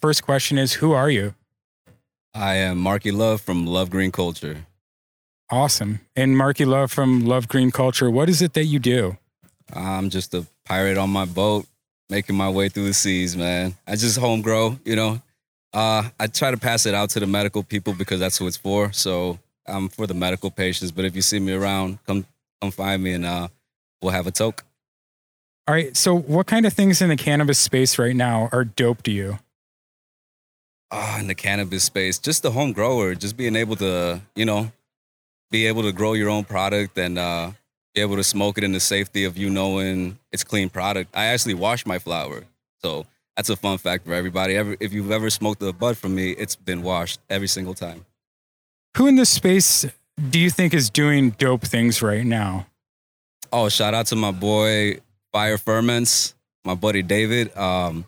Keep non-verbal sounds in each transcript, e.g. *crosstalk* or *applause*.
first question is Who are you? I am Markie Love from Love Green Culture. Awesome. And Markie Love from Love Green Culture, what is it that you do? I'm just a pirate on my boat, making my way through the seas, man. I just home grow, you know. Uh, I try to pass it out to the medical people because that's who it's for. So I'm for the medical patients. But if you see me around, come come find me and uh, we'll have a toke. All right. So, what kind of things in the cannabis space right now are dope to you? Ah, in the cannabis space, just the home grower, just being able to, you know, be able to grow your own product and uh, be able to smoke it in the safety of you knowing it's clean product. I actually wash my flower, so that's a fun fact for everybody. Ever, if you've ever smoked a bud from me, it's been washed every single time. Who in this space do you think is doing dope things right now? Oh, shout out to my boy Fire Ferments, my buddy David. Um,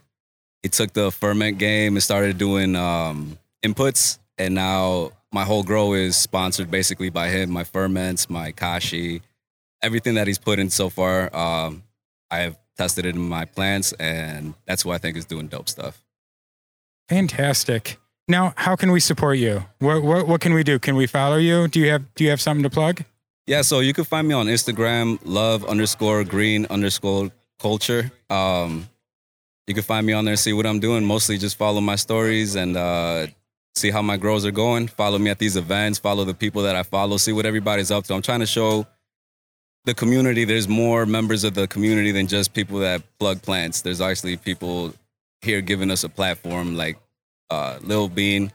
he took the ferment game and started doing um, inputs, and now my whole grow is sponsored basically by him. My ferments, my kashi, everything that he's put in so far. Um, I have tested it in my plants, and that's what I think is doing dope stuff. Fantastic. Now, how can we support you? What, what what can we do? Can we follow you? Do you have do you have something to plug? Yeah, so you can find me on Instagram, love underscore green underscore culture. Um, you can find me on there, see what I'm doing. Mostly just follow my stories and uh, see how my grows are going. Follow me at these events. Follow the people that I follow. See what everybody's up to. I'm trying to show the community there's more members of the community than just people that plug plants. There's actually people here giving us a platform, like uh, Lil Bean,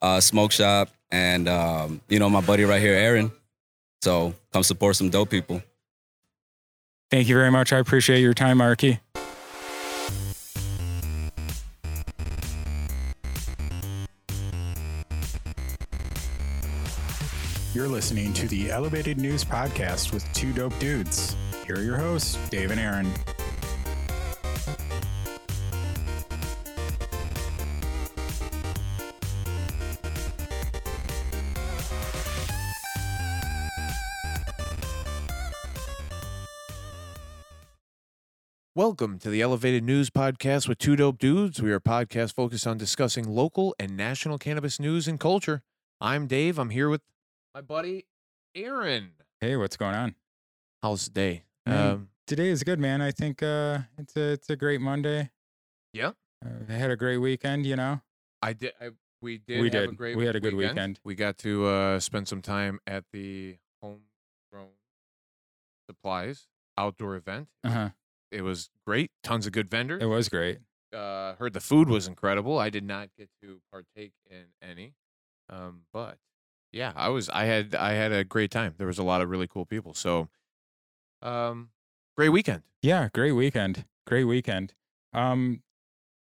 uh, Smoke Shop, and um, you know my buddy right here, Aaron. So come support some dope people. Thank you very much. I appreciate your time, Markie. You're listening to the Elevated News Podcast with two dope dudes. Here are your hosts, Dave and Aaron. Welcome to the Elevated News Podcast with Two Dope Dudes. We are a podcast focused on discussing local and national cannabis news and culture. I'm Dave. I'm here with my buddy Aaron. Hey, what's going on? How's the day? Man, Um, Today is good, man. I think uh, it's a it's a great Monday. yeah, Uh, I had a great weekend, you know. I did. I, we did. We have A did. great We had a good weekend. We got to uh, spend some time at the homegrown supplies outdoor event. Uh huh. It was great. Tons of good vendors. It was great. uh, heard the food was incredible. I did not get to partake in any, um, but yeah, I was. I had. I had a great time. There was a lot of really cool people. So, um, great weekend. Yeah, great weekend. Great weekend. Um,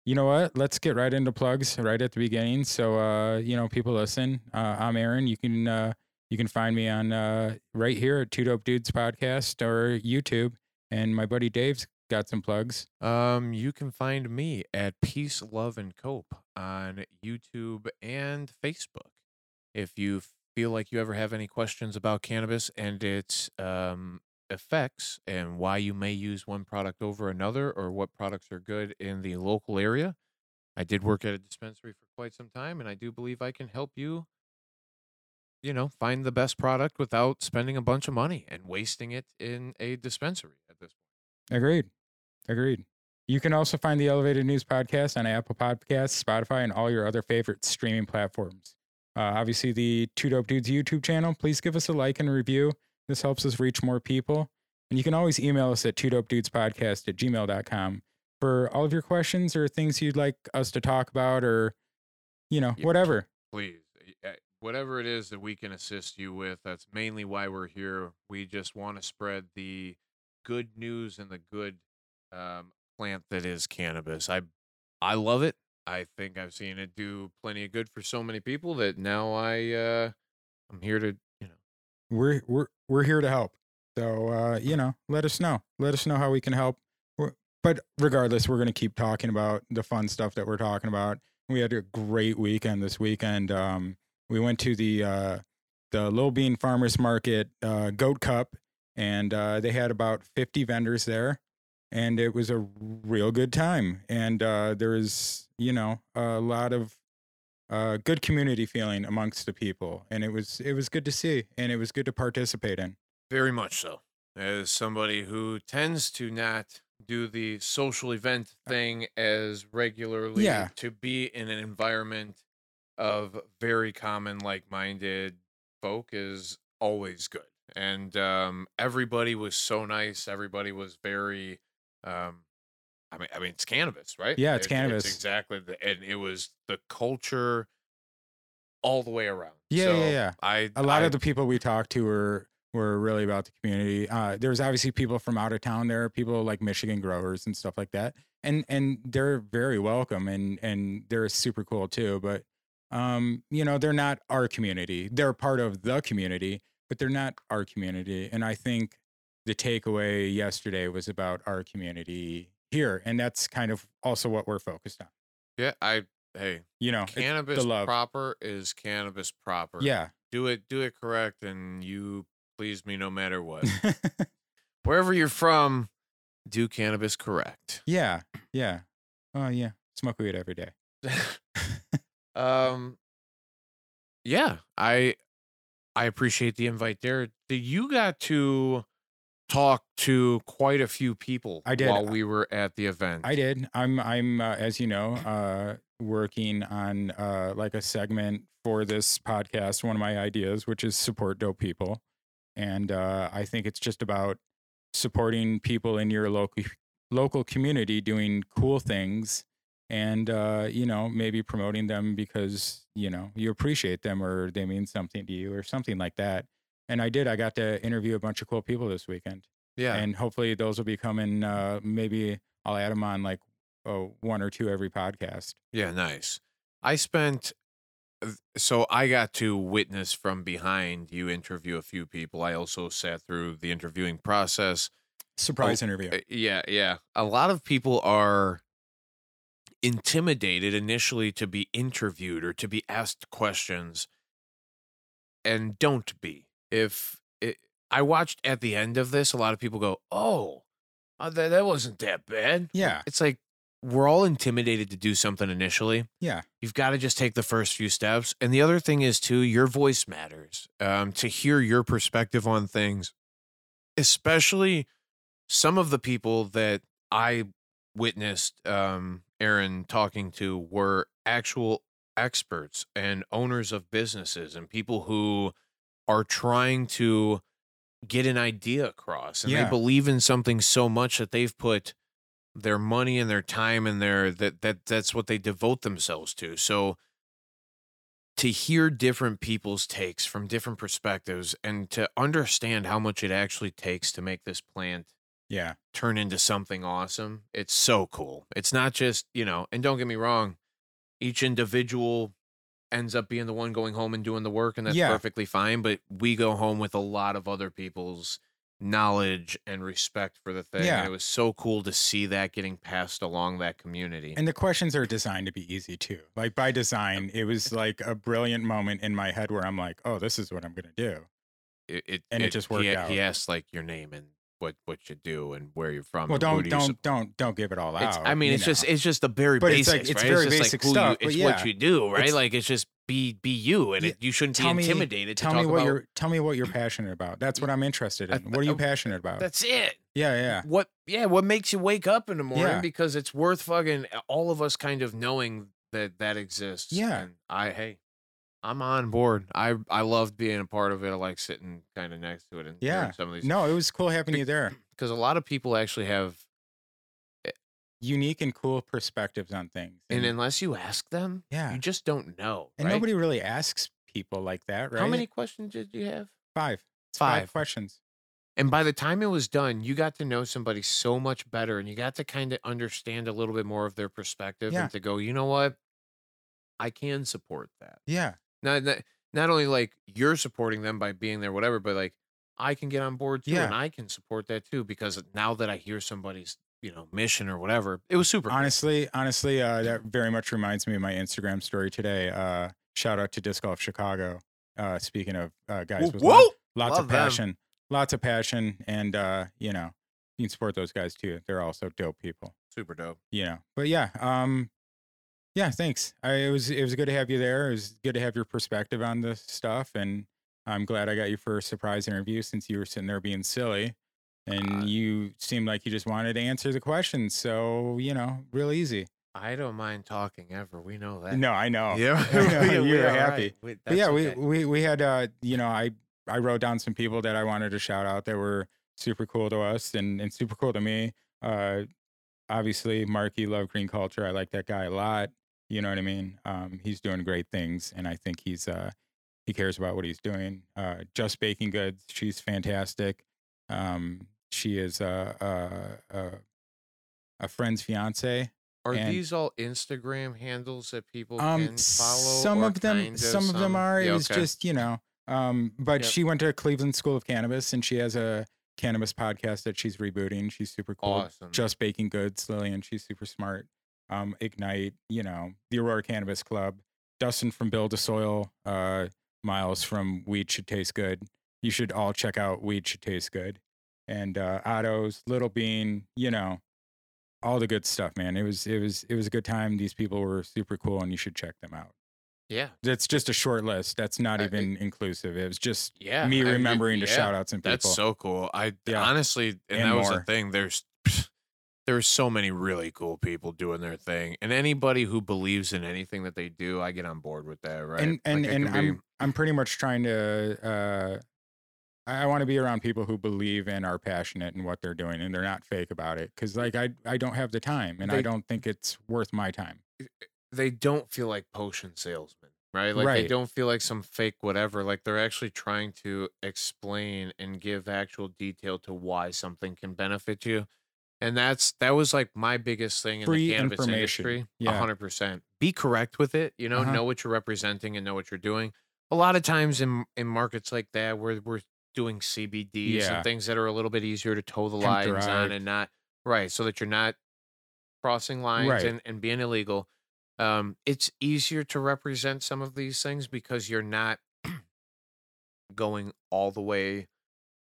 you know what? Let's get right into plugs right at the beginning. So, uh, you know, people listen. Uh, I'm Aaron. You can uh, you can find me on uh, right here at Two Dope Dudes podcast or YouTube. And my buddy Dave's got some plugs. Um, you can find me at Peace, Love, and Cope on YouTube and Facebook. If you feel like you ever have any questions about cannabis and its um, effects and why you may use one product over another or what products are good in the local area, I did work at a dispensary for quite some time and I do believe I can help you, you know, find the best product without spending a bunch of money and wasting it in a dispensary at this point. Agreed. Agreed. You can also find the Elevated News podcast on Apple Podcasts, Spotify, and all your other favorite streaming platforms. Uh, obviously, the Two Dope Dudes YouTube channel. Please give us a like and a review. This helps us reach more people. And you can always email us at two dope dudes podcast at gmail.com for all of your questions or things you'd like us to talk about or, you know, Yeah. whatever. please uh, whatever it is that we can assist you with that's mainly why we're here we just want to spread the good news and the good um, plant that is cannabis i i love it i think i've seen it do plenty of good for so many people that now i uh i'm here to you know we're we're we're here to help. So uh, you know, let us know. Let us know how we can help. We're- But regardless, we're gonna keep talking about the fun stuff that we're talking about. We had a great weekend this weekend. Um, we went to the uh, the Lil Bean Farmers Market uh, Goat Cup, and uh, they had about fifty vendors there. And it was a real good time. And uh, there was, you know, a lot of uh, good community feeling amongst the people, and it was it was good to see, and it was good to participate in. Very much so. As somebody who tends to not do the social event thing as regularly, Yeah. to be in an environment of very common, like minded folk is always good. And um, everybody was so nice. Everybody was very, um, I mean, I mean, it's cannabis, right? Yeah, it's It- cannabis. exactly. The, and it was the culture all the way around. Yeah, So yeah, yeah. I a lot I- of the people we talked to were were really about the community. Uh, there's obviously people from out of town there, people like Michigan growers and stuff like that, and and they're very welcome and and they're super cool too. But um, you know, they're not our community. They're part of the community, but they're not our community. And I think the takeaway yesterday was about our community here, and that's kind of also what we're focused on. yeah, I hey, You know, cannabis proper is cannabis proper. yeah. Do it do it correct and you please me no matter what. *laughs* Wherever you're from, do cannabis correct. yeah, yeah. Oh yeah, smoke weed every day. *laughs* *laughs* um yeah, I I appreciate the invite there. Did You got to talk to quite a few people I did. while we were at the event. I did. I'm I'm uh, as you know, uh working on uh like a segment for this podcast, one of my ideas, which is support dope people. And uh I think it's just about supporting people in your local local community doing cool things and uh you know, maybe promoting them because, you know, you appreciate them or they mean something to you or something like that. And I did. I got to interview a bunch of cool people this weekend Yeah. and hopefully those will be coming. Uh, maybe I'll add them on like oh, one or two every podcast. Yeah, nice. I spent so I got to witness from behind you interview a few people. I also sat through the interviewing process. Surprise interview. Uh, Yeah, yeah. A lot of people are intimidated initially to be interviewed or to be asked questions and don't be. If it, I watched at the end of this, a lot of people go, "Oh, uh, that that wasn't that bad." Yeah, It's like we're all intimidated to do something initially. yeah, You've got to just take the first few steps. And the other thing is too, your voice matters. Um, to hear your perspective on things, especially some of the people that I witnessed um, Aaron talking to were actual experts and owners of businesses and people who are trying to get an idea across and Yeah. they believe in something so much that they've put their money and their time and their that that that's what they devote themselves to. So to hear different people's takes from different perspectives and to understand how much it actually takes to make this plant yeah, turn into something awesome it's so cool. It's not just you know and don't get me wrong each individual ends up being the one going home and doing the work and that's Yeah. perfectly fine but we go home with a lot of other people's knowledge and respect for the thing Yeah. and it was so cool to see that getting passed along that community and the questions are designed to be easy too. Like by design, it was like a brilliant moment in my head where I'm like, oh, this is what I'm gonna do. it, it and it just worked he, out. he asked like your name and what what you do and where you're from Well, don't do don't don't don't give it all It's, out. I mean, it's just know. it's just the very But it's basics, like- it's right? very just basic like stuff, You, it's yeah. what you do, right? It's- like it's just be be you, and Yeah, it, you shouldn't be me- intimidated to tell me what about. you're tell me what you're passionate about. That's what I'm interested in. Uh, What are you uh, passionate about? That's it. Yeah, yeah, What? Yeah. What makes you wake up in the morning? Yeah. Because it's worth fucking all of us kind of knowing that that exists. Yeah. And I hey, I'm on board. I I loved being a part of it. I like sitting kind of next to it and Yeah. some of these. No, it was cool having you there. because a lot of people actually have, eh Unique and cool perspectives on things. and unless you ask them, yeah, you just don't know. and right? nobody really asks people like that, right? How many questions did you have? Five. Five. five questions. And by the time it was done, you got to know somebody so much better and you got to kind of understand a little bit more of their perspective Yeah. and to go, you know what? I can support that. Yeah, Not, not, not only like you're supporting them by being there, whatever, but like I can get on board too Yeah. and I can support that too because now that I hear somebody's, you know, mission or whatever, it was super. cool. honestly, honestly, uh, that very much reminds me of my Instagram story today. Uh, shout out to Disc Golf Chicago. Uh, speaking of uh, guys with Whoa, lo- whoa! lots Love of them. passion, lots of passion, and uh, you know, you can support those guys too. They're also dope people. Super dope. You know. But yeah, um, yeah, thanks. I, it was it was good to have you there. It was good to have your perspective on this stuff, and I'm glad I got you for a surprise interview since you were sitting there being silly, and Uh, you seemed like you just wanted to answer the questions. So you know, real easy. I don't mind talking ever. We know that. No, I know. Yeah, *laughs* *laughs* know, we- we you were happy. right. We- But yeah, that's we, we we had uh you know I I wrote down some people that I wanted to shout out that were super cool to us and and super cool to me. Uh, obviously Markie love green culture. I like that guy a lot. You know what I mean? Um, he's doing great things, and I think he's uh he cares about what he's doing. Uh, Just Baking Goods, she's fantastic. Um, she is a a, a, a friend's fiance. Are and- these all Instagram handles that people Um, can follow? some of them, kind some of them some? are. It was okay. just you know. Um, but Yep. she went to Cleveland School of Cannabis, and she has a cannabis podcast that she's rebooting. She's super cool. awesome. Just Baking Goods, Lillian. She's super smart. Um, Ignite, you know, the Aurora Cannabis Club. Dustin from Build a Soil. Uh, Miles from Weed Should Taste Good. You should all check out Weed Should Taste Good. And uh, Otto's, Little Bean, you know, all the good stuff, man. It was it was it was a good time. These people were super cool, and you should check them out. yeah, That's just a short list. That's not I- even inclusive. It was just yeah. me I mean, remembering to yeah, shout out some people. That's so cool. I Yeah. honestly, and, And that was the thing. There's there's so many really cool people doing their thing, and anybody who believes in anything that they do, I get on board with that. Right? and and Like, and be- I'm I'm pretty much trying to. Uh, I, want to be around people who believe and are passionate in what they're doing, and they're not fake about it. Because like I I don't have the time, and I don't think it's worth my time. they don't feel like potion salesmen, right? Like they don't feel like some fake whatever. Like they're actually trying to explain and give actual detail to why something can benefit you. And that's that was like my biggest thing in Free the cannabis industry. Yeah. hundred percent. Be correct with it. You know, Uh-huh. know what you're representing and know what you're doing. A lot of times in in markets like that where we're doing CBDs Yeah. and things that are a little bit easier to toe the lines on and not right, so that you're not crossing lines Right. and, and being illegal um, it's easier to represent some of these things because you're not *clears throat* going all the way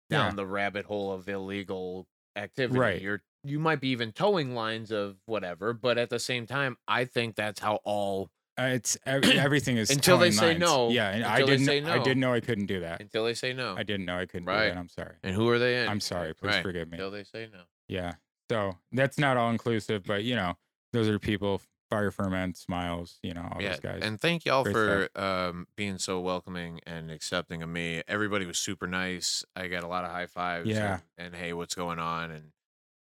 down Yeah. the rabbit hole of illegal activity. Right. You're you might be even towing lines of whatever, but at the same time, I think that's how all Uh, it's *clears throat* everything is Until they say lines. no, Yeah, and I didn't. say no. I didn't know I couldn't do that. until they say no. I didn't know I couldn't do Right. that. I'm sorry. And who are they in? I'm sorry. Please Right. forgive me. Until they say no. Yeah. So that's not all inclusive, but you know, those are people. Fire Ferment, Smiles, you know, all yeah, those guys. and thank y'all Great for um, being so welcoming and accepting of me. Everybody was super nice. I got a lot of high fives. Yeah. And, and hey, what's going on? And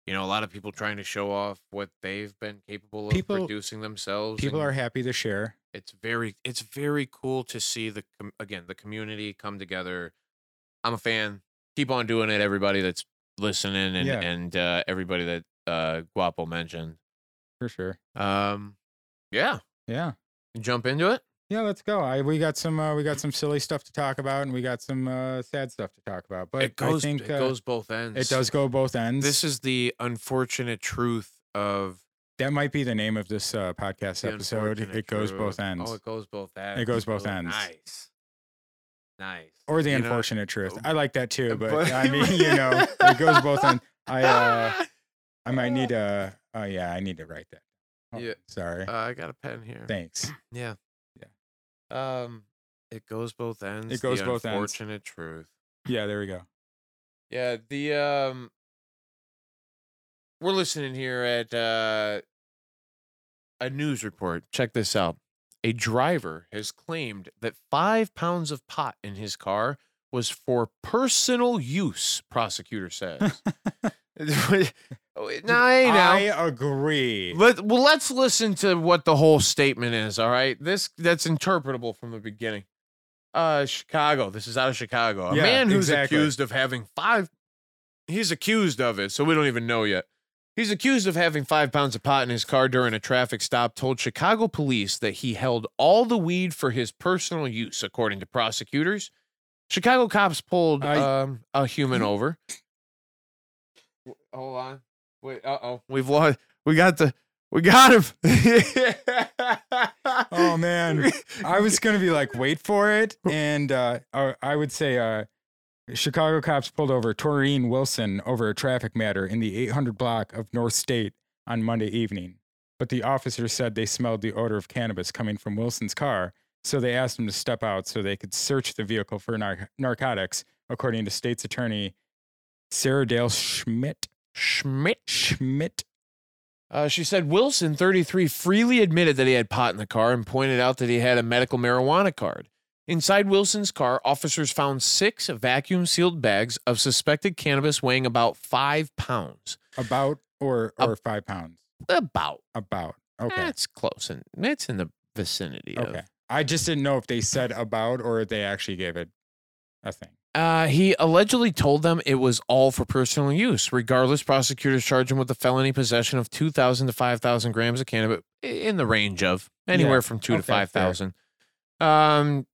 you know, a lot of people trying to show off what they've been capable of People- producing themselves. people are happy to share. It's very, it's very cool to see the again the community come together. I'm a fan. Keep on doing it, everybody that's listening, and Yeah. and uh, everybody that uh, Guapo mentioned. For sure. Um, yeah, Yeah. jump into it. Yeah, let's go. I we got some uh, we got some silly stuff to talk about and we got some uh, sad stuff to talk about. But it goes, I think it uh, goes both ends. it does go both ends. This is the unfortunate truth of that might be the name of this uh, podcast the episode. It goes both ends. Oh, it goes both ends. It goes both Oh, ends. Nice, nice. or the You know, unfortunate truth. uh, I like that too, but, but- I *laughs* mean, you know, *laughs* it goes both ends. I uh I might need *laughs* to oh yeah, I need to write that. Oh, Yeah. Sorry. Uh, I got a pen here. Thanks. *clears throat* Yeah. Yeah. Um, it goes both ends. It goes both ends. Unfortunate truth. Yeah, there we go. Yeah. The um, we're listening here at uh a news report. Check this out. A driver has claimed that five pounds of pot in his car was for personal use. Prosecutor says. *laughs* *laughs* nah, hey now. I agree. Let, well, let's listen to what the whole statement is. All right, this that's interpretable from the beginning. Uh, Chicago. This is out of Chicago. A Yeah, man who's exactly. accused of having five. He's accused of it, so we don't even know yet. He's accused of having five pounds of pot in his car during a traffic stop. Told Chicago police that he held all the weed for his personal use, according to prosecutors. Chicago cops pulled I- um, a human over. W- Hold on. Wait. Uh oh. We've lost. We got the. We got him. *laughs* Oh man. I was gonna be like, wait for it, *laughs* and uh, uh, I would say, uh, Chicago cops pulled over Taurine Wilson over a traffic matter in the 800 block of North State on Monday evening. But the officers said they smelled the odor of cannabis coming from Wilson's car, so they asked him to step out so they could search the vehicle for nar- narcotics, according to state's attorney Sarah Dale Schmidt. Schmidt. Schmidt. Uh, she said Wilson, 33, freely admitted that he had pot in the car and pointed out that he had a medical marijuana card. Inside Wilson's car, officers found six vacuum sealed bags of suspected cannabis weighing about five pounds. About or or five pounds. About. About. Okay. That's close. And it's in the vicinity Okay. of. I just didn't know if they said about or if they actually gave it a thing. Uh, he allegedly told them it was all for personal use. Regardless, prosecutors charged him with the felony possession of 2,000 to 5,000 grams of cannabis in the range of anywhere Yeah, from two to okay, fair. 5,000. Um,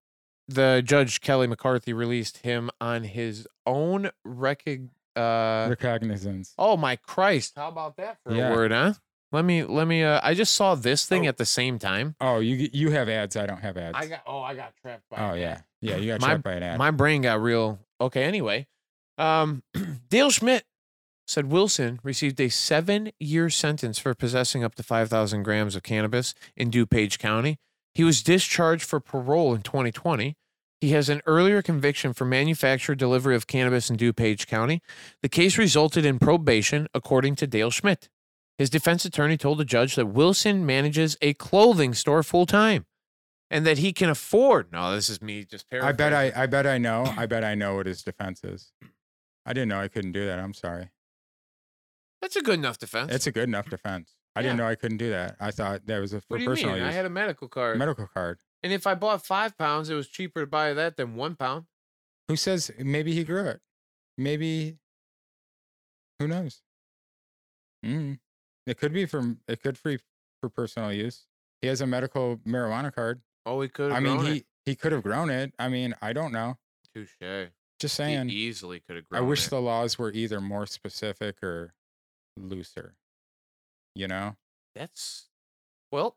the judge, Kelly McCarthy, released him on his own record. Uh, Recognizance. oh, my Christ. How about that for Yeah. a word, huh? Let me, let me, uh, I just saw this thing Oh. at the same time. Oh, you you have ads. I don't have ads. I got, oh, I got trapped by oh yeah, ad. yeah. You got My- trapped by an ad. My brain got real. Okay, anyway. Um, *clears throat* Dale Schmidt said Wilson received a seven year sentence for possessing up to 5,000 grams of cannabis in DuPage County. He was discharged for parole in 2020. He has an earlier conviction for manufacture delivery of cannabis in DuPage County. The case resulted in probation, according to Dale Schmidt. His defense attorney told the judge that Wilson manages a clothing store full time and that he can afford. No, this is me just I bet I I bet I know. I bet I know what his defense is. I didn't know I couldn't do that. I'm sorry. That's a good enough defense. It's a good enough defense. I didn't Yeah. know I couldn't do that. I thought that was a for what do you personal mean? I use. had a medical card, medical card. and if I bought five pounds, it was cheaper to buy that than one pound. Who says maybe he grew it? Maybe. Who knows? Mm. It could be from. It could be for personal use. He has a medical marijuana card. Oh, he could. I mean, he he could have grown it. I mean, I don't know. touche. Just He saying. easily could have grown. I wish it. the laws were either more specific or looser. You know? That's well,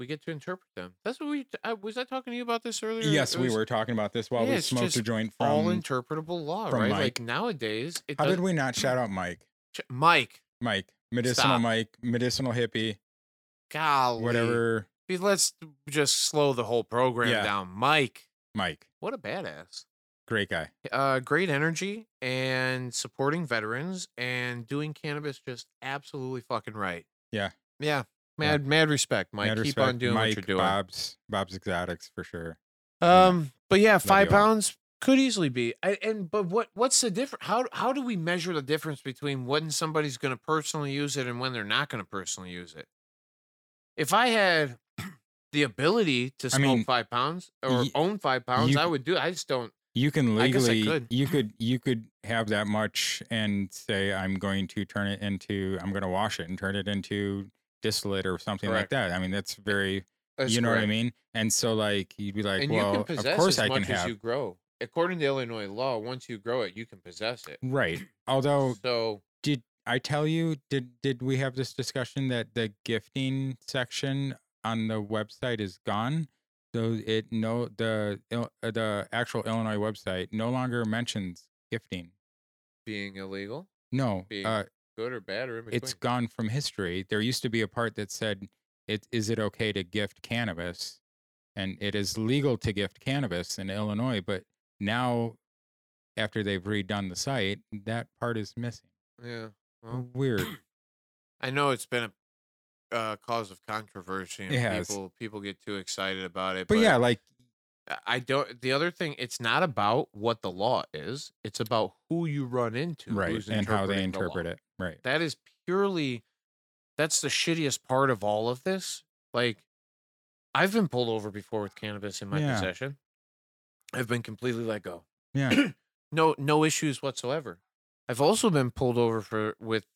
we get to interpret them. That's what we. I, was I talking to you about this earlier? Yes, It we were talking about this while Yeah, we smoked a joint from all interpretable law, right? Mike. Like nowadays, it How did doesn't- we not *clears throat* shout out Mike? Mike, Mike, medicinal Stop. Mike, medicinal hippie, golly, whatever. Let's just slow the whole program Yeah. down. Mike, Mike, what a badass. great guy. uh, great energy and supporting veterans and doing cannabis just absolutely fucking right. Yeah. Yeah. Mad mad respect, Mike. Mad Keep respect. on doing Mike, what you're doing. Bob's, Bob's Exotics for sure. Um, but yeah, five you all. pounds could easily be. I, and but what what's the difference? How how do we measure the difference between when somebody's going to personally use it and when they're not going to personally use it? If I had the ability to I smoke mean, five pounds or y- own five pounds, you I would do. it. I just don't. You can I guess I legally, could. you could, you could have that much and say, I'm going to turn it into, I'm going to wash it and turn it into distillate or something Correct. like that. I mean, that's very, That's you know what I mean? And so like, you'd be like, and well, you can possess of course I can have, you grow. According to Illinois law, once you grow it, you can possess it. right. *clears throat* Although So did I tell you did did we have this discussion that the gifting section on the website is gone? So it no the uh, the actual Illinois website no longer mentions gifting. being illegal, No, Being uh, good or bad or in between. it's gone from history. There used to be a part that said, "It is it okay to gift cannabis?" And it is legal to gift cannabis in Illinois, but now, after they've redone the site, that part is missing. yeah. Well, Weird. *clears throat* I know it's been a uh, cause of controversy, and has. people people get too excited about it. But yeah, like I- don't. The other thing, it's not about what the law is; it's about who you run into, right and how they interpreting the interpret it right That is purely. That's the shittiest part of all of this. Like, I've been pulled over before with cannabis in my Yeah. possession. I've been completely let go. yeah *clears throat* no no issues whatsoever. I've also been pulled over for with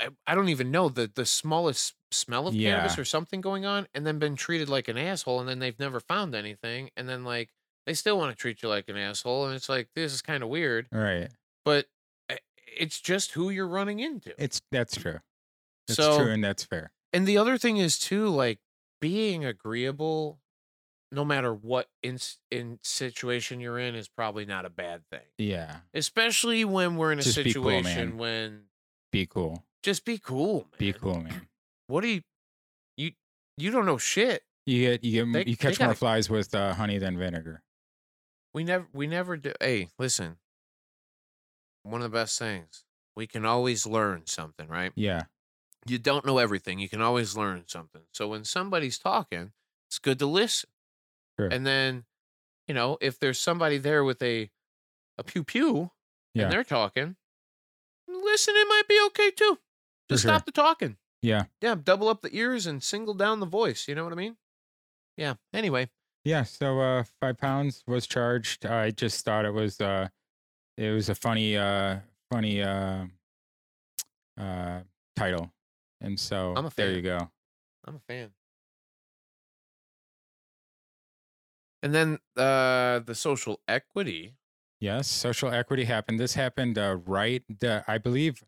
I, I don't even know the the smallest smell of cannabis or something going on and then been treated like an asshole and then they've never found anything and then like they still want to treat you like an asshole and it's like this is kind of weird right but uh, it's just who you're running into. it's that's true it's so true and that's fair and the other thing is too like being agreeable no matter what in in situation you're in is probably not a bad thing. Yeah. Especially when we're in a Just be cool, situation when Be cool. just be cool, man. Be cool, man. *clears throat* What do you you you don't know shit. You get you get They- you catch more gotta- flies with uh, honey than vinegar. We never we never do hey, listen. One of the best things. We can always learn something, right? Yeah. You don't know everything. You can always learn something. So when somebody's talking, it's good to listen. Sure. And then, you know, if there's somebody there with a a pew pew Yeah. and they're talking, listen, it might be okay too. Just sure. stop the talking. Yeah. Yeah, double up the ears and single down the voice. You know what I mean? Yeah. Anyway, Yeah. So uh, five pounds was charged. I just thought it was uh, it was a funny uh, funny uh, uh, title, and so I'm a there you go. I'm a fan. And then uh the social equity. Yes, social equity happened. This happened uh, right, the, I believe,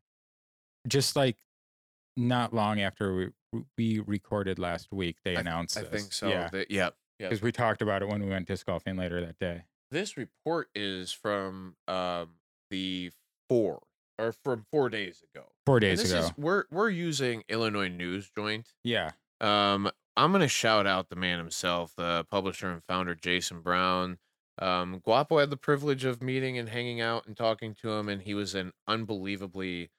just like not long after we we recorded last week. They I- announced I think so. Yeah, yeah. Yeah. because we talked about it when we went disc golfing later that day. This report is from um the four or from four days ago. Four days this ago. is we're we're using Illinois News Joint. yeah. Um, I'm gonna shout out the man himself, the publisher and founder Jason Brown. Um, Guapo had the privilege of meeting and hanging out and talking to him, and he was an unbelievably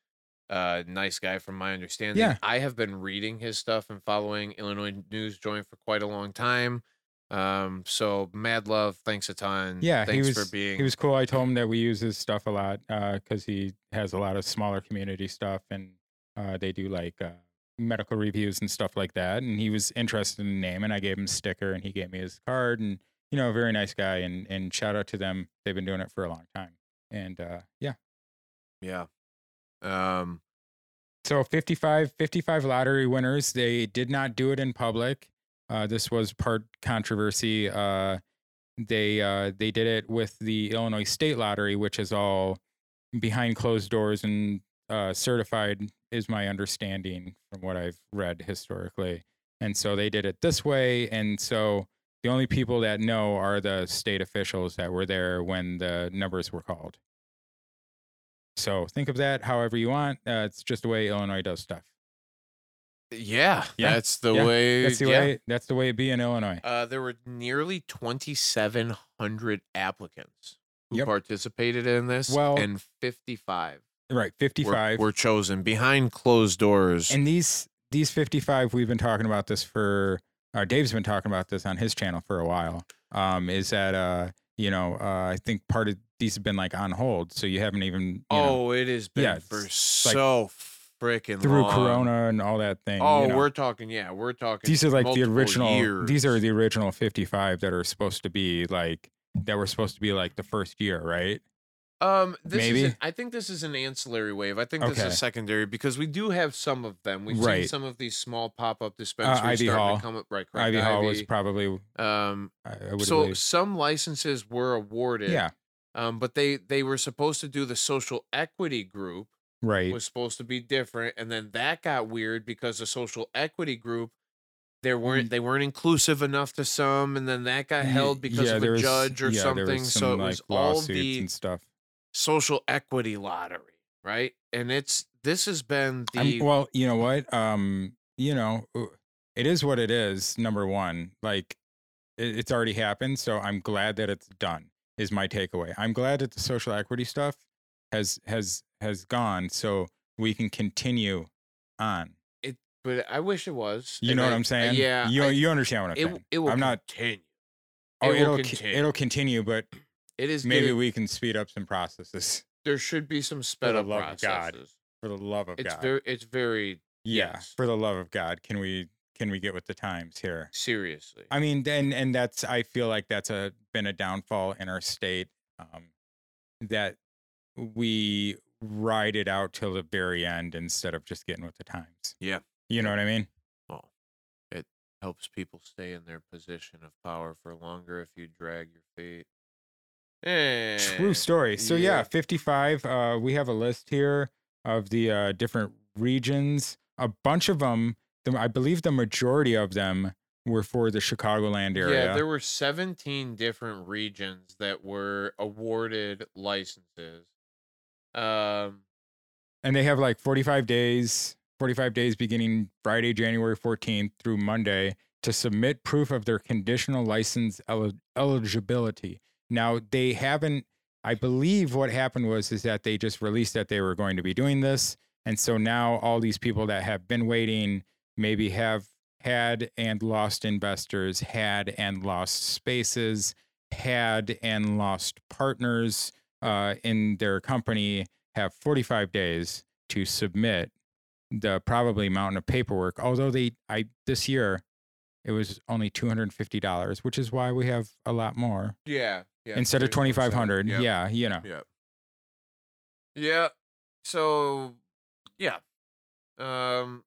uh nice guy from my understanding. Yeah. I have been reading his stuff and following Illinois News Joint for quite a long time. Um, so mad love, thanks a ton. Yeah, he thanks was for being he was cool. I told him that we use his stuff a lot because he has a lot of smaller community stuff, and uh, they do like uh, medical reviews and stuff like that. And he was interested in the name, and I gave him a sticker, and he gave me his card, and you know, a very nice guy. And and shout out to them; they've been doing it for a long time. And uh, yeah, yeah. Um, so 55, 55 lottery winners. They did not do it in public. Uh, this was part controversy. Uh, they uh, they did it with the Illinois State Lottery, which is all behind closed doors and uh, certified, is my understanding from what I've read historically. And so they did it this way. And so the only people that know are the state officials that were there when the numbers were called. So think of that however you want. Uh, it's just the way Illinois does stuff. yeah, Yeah, that's the yeah, way. That's the yeah. way. That's the way it be in Illinois. Uh, there were nearly 2,700 applicants who Yep. participated in this, Well- and 55 Right, fifty-five. were chosen behind closed doors. and these these fifty-five, we've been talking about this for. Uh, Dave's been talking about this on his channel for a while. Um, is that uh, you know, uh, I think part of these have been like on hold, so you haven't even you know, oh, it has been yeah, for like so freaking through long. Corona and all that thing. Oh, you know. we're talking. Yeah, we're talking. these are like the original. These are the original fifty-five that are supposed to be like that were supposed to be like the first year, right? Um, this Maybe? is. An, I think this is an ancillary wave. I think this Okay. is secondary because we do have some of them. We've seen Right. some of these small pop-up dispensaries Ivy starting Hall. to come up. Right, correct. Ivy Hall was probably. Um, I, I would so believe. some licenses were awarded. Yeah. Um, but they they were supposed to do the social equity group Right. was supposed to be different, and then that got weird because the social equity group there weren't they weren't inclusive enough to some, and then that got Ye- held because of there a was- judge or yeah, there something. was so some, it was like, all lawsuits the and stuff. Social equity lottery, right? And it's this has been the I'm- well, you know what? Um, you know, uh, it is what it is. Number one, like it, it's already happened, so I'm glad that it's done. Is my takeaway. I'm glad that the social equity stuff has has has gone, so we can continue on. it, but I wish it was. You and know what I- I'm saying? yeah, you I- you understand what I'm it saying? it will I'm not. continue. Oh, it will it'll continue. it'll continue, but It is maybe getting- we can speed up some processes. there should be some *laughs* sped up love of God. For the love of It's God, very it's very yeah. yes. For the love of God, can we can we get with the times here? seriously. I mean, then and that's I feel like that's a been a downfall in our state um, that we ride it out till the very end instead of just getting with the times. Yeah. You know what I mean? Well, it helps people stay in their position of power for longer if you drag your feet. Eh, True story. So yeah, yeah. 55 uh we have a list here of the uh different regions. A bunch of them, the, I believe the majority of them were for the Chicagoland area. Yeah, there were 17 different regions that were awarded licenses. Um, and they have like 45 days 45 days beginning friday january 14th through monday to submit proof of their conditional license eli- eligibility now they haven't i believe what happened was is that they just released that they were going to be doing this and so now all these people that have been waiting maybe have had and lost investors had and lost spaces had and lost partners uh, in their company have 45 days to submit the probably mountain of paperwork. Although they, I this year, it was only $250, which is why we have a lot more yeah, yeah. instead of here's what I'm saying. 2,500. Yep, Yeah, you know. Yep. Yeah. So, yeah. Um,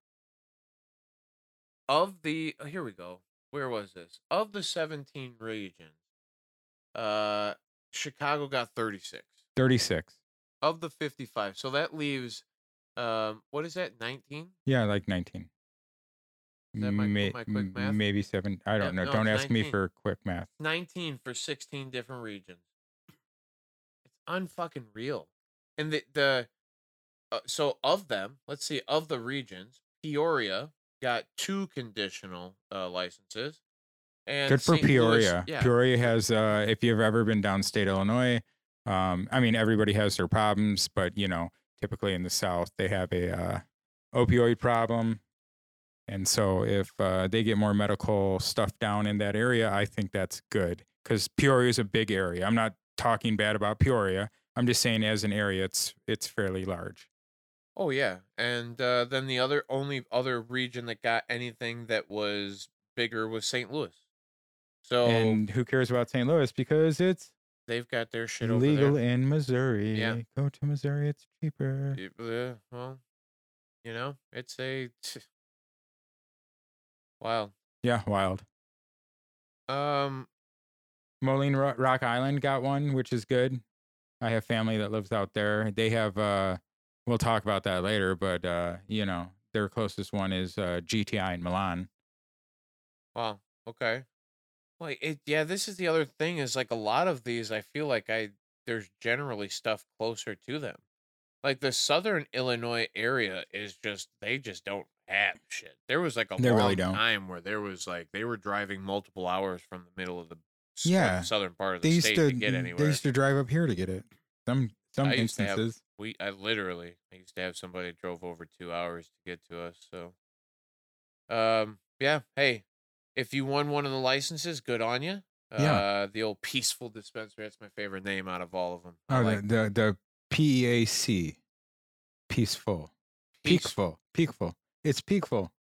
of the oh, here we go. Where was this? Of the 17 regions, uh, Chicago got 36 36. of the 55. So that leaves, um, what is that? 19. Yeah, like 19. That May- my quick math? Maybe seven. I don't Yeah, know. no, don't ask me for quick math. 19 for 16 different regions. It's unfucking real. And the the uh, so of them, let's see, of the regions, Peoria got two conditional uh, licenses. And Good for St. Louis- Peoria. yeah. Peoria has, uh, if you've ever been downstate Illinois, um, I mean, everybody has their problems, but you know, typically in the South, they have a uh, opioid problem, and so if uh, they get more medical stuff down in that area, I think that's good because Peoria is a big area. I'm not talking bad about Peoria. I'm just saying, as an area, it's it's fairly large. Oh yeah, and uh, then the other only other region that got anything that was bigger was St. Louis. So And who cares about St. Louis because it's they've got their shit over legal in Missouri. Yeah. Go to Missouri; it's cheaper. Yeah, well, you know, it's a wow. Yeah, wild. Um, Moline Ro- Rock Island got one, which is good. I have family that lives out there. They have uh we'll talk about that later, but uh, you know, their closest one is uh GTI in Milan. wow. Okay. Like it, yeah. This is the other thing is like a lot of these. I feel like I there's generally stuff closer to them. Like the southern Illinois area is just they just don't have shit. There was like a They long really time where there was like they were driving multiple hours from the middle of the Yeah. southern part of They the used state to to get anywhere. they used to drive up here to get it. Some some I to have- instances. we I literally I used to have somebody drove over two hours to get to us. So, um, yeah. Hey, if you won one of the licenses, good on you. Yeah. Uh, the old peaceful dispensary. That's my favorite name out of all of them. I Oh, like the, the the PEAC. Peaceful. peace- Peakful. It's peakful.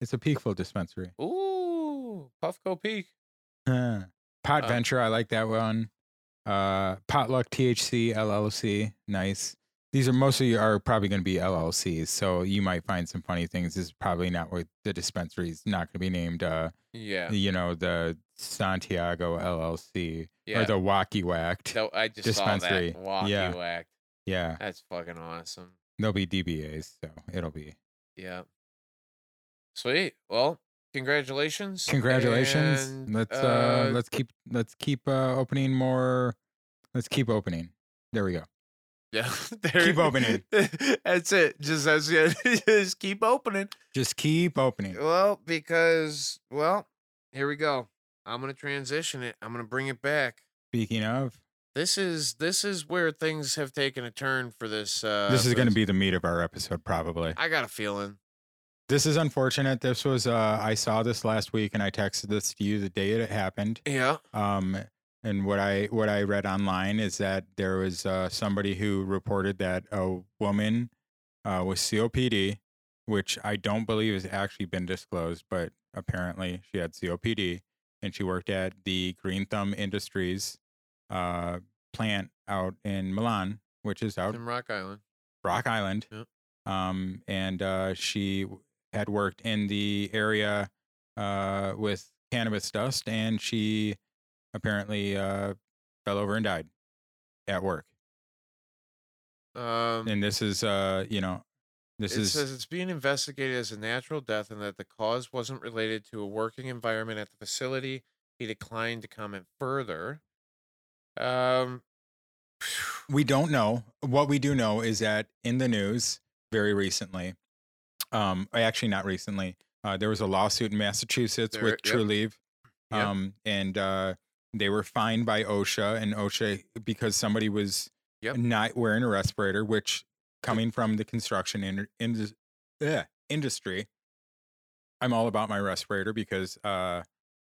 It's a peakful dispensary. Ooh, Puffco Peak. Pot Uh, Venture, I like that one. Uh, Potluck THC LLC, nice. These are mostly are probably going to be LLCs, so you might find some funny things. This is probably not what the dispensary is not going to be named. Uh, Yeah, you know, the Santiago LLC yeah. or the Wacky Whacked. So I just dispensary. saw that walkie Yeah. whack. Yeah, That's fucking awesome. they'll be DBAs, so it'll be. Yeah. Sweet. Well, congratulations. Congratulations. and, let's uh, let's keep let's keep uh, opening more. Let's keep opening. There we go. Yeah. *laughs* there- Keep opening. *laughs* That's it. Just that's it. *laughs* Just keep opening. Just keep opening. Well, because well, here we go. I'm gonna transition it. I'm gonna bring it back. Speaking of, This is this is where things have taken a turn for this. Uh, this is going to be the meat of our episode, probably. I got a feeling. This is unfortunate. This was uh, I saw this last week, and I texted this to you the day it happened. Yeah. Um, and what I what I read online is that there was uh, somebody who reported that a woman uh, with COPD, which I don't believe has actually been disclosed, but apparently she had COPD, and she worked at the Green Thumb Industries uh, plant out in Milan, which is out In Rock Island. Rock Island. Um, and uh, she had worked in the area uh, with cannabis dust, and she apparently uh, fell over and died at work. Um. And this is, uh, you know, This it is says it's being investigated as a natural death and that the cause wasn't related to a working environment at the facility. He declined to comment further. Um, we *sighs* don't know. What we do know is that in the news very recently, um, actually not recently, uh, there was a lawsuit in Massachusetts There- with yep. Trulieve, Yep. um, and uh, they were fined by OSHA and OSHA because somebody was Yep. not wearing a respirator, which coming from the construction in, in, eh, industry, I'm all about my respirator because, uh,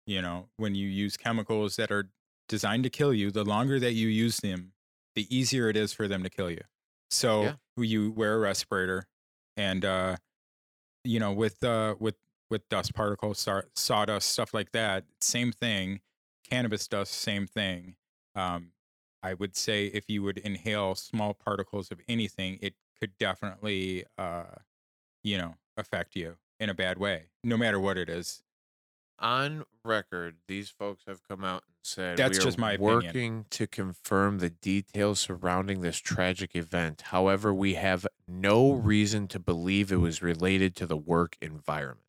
you know, when you use chemicals that are designed to kill you, the longer that you use them, the easier it is for them to kill you. So Yeah. you wear a respirator, and uh, you know, with uh, with with dust particles, saw- sawdust, stuff like that, same thing. Cannabis dust, same thing. Um, I would say if you would inhale small particles of anything, it could definitely, uh, you know, affect you in a bad way, no matter what it is. On record, these folks have come out and said That's we are just my opinion. working to confirm the details surrounding this tragic event. However, we have no reason to believe it was related to the work environment.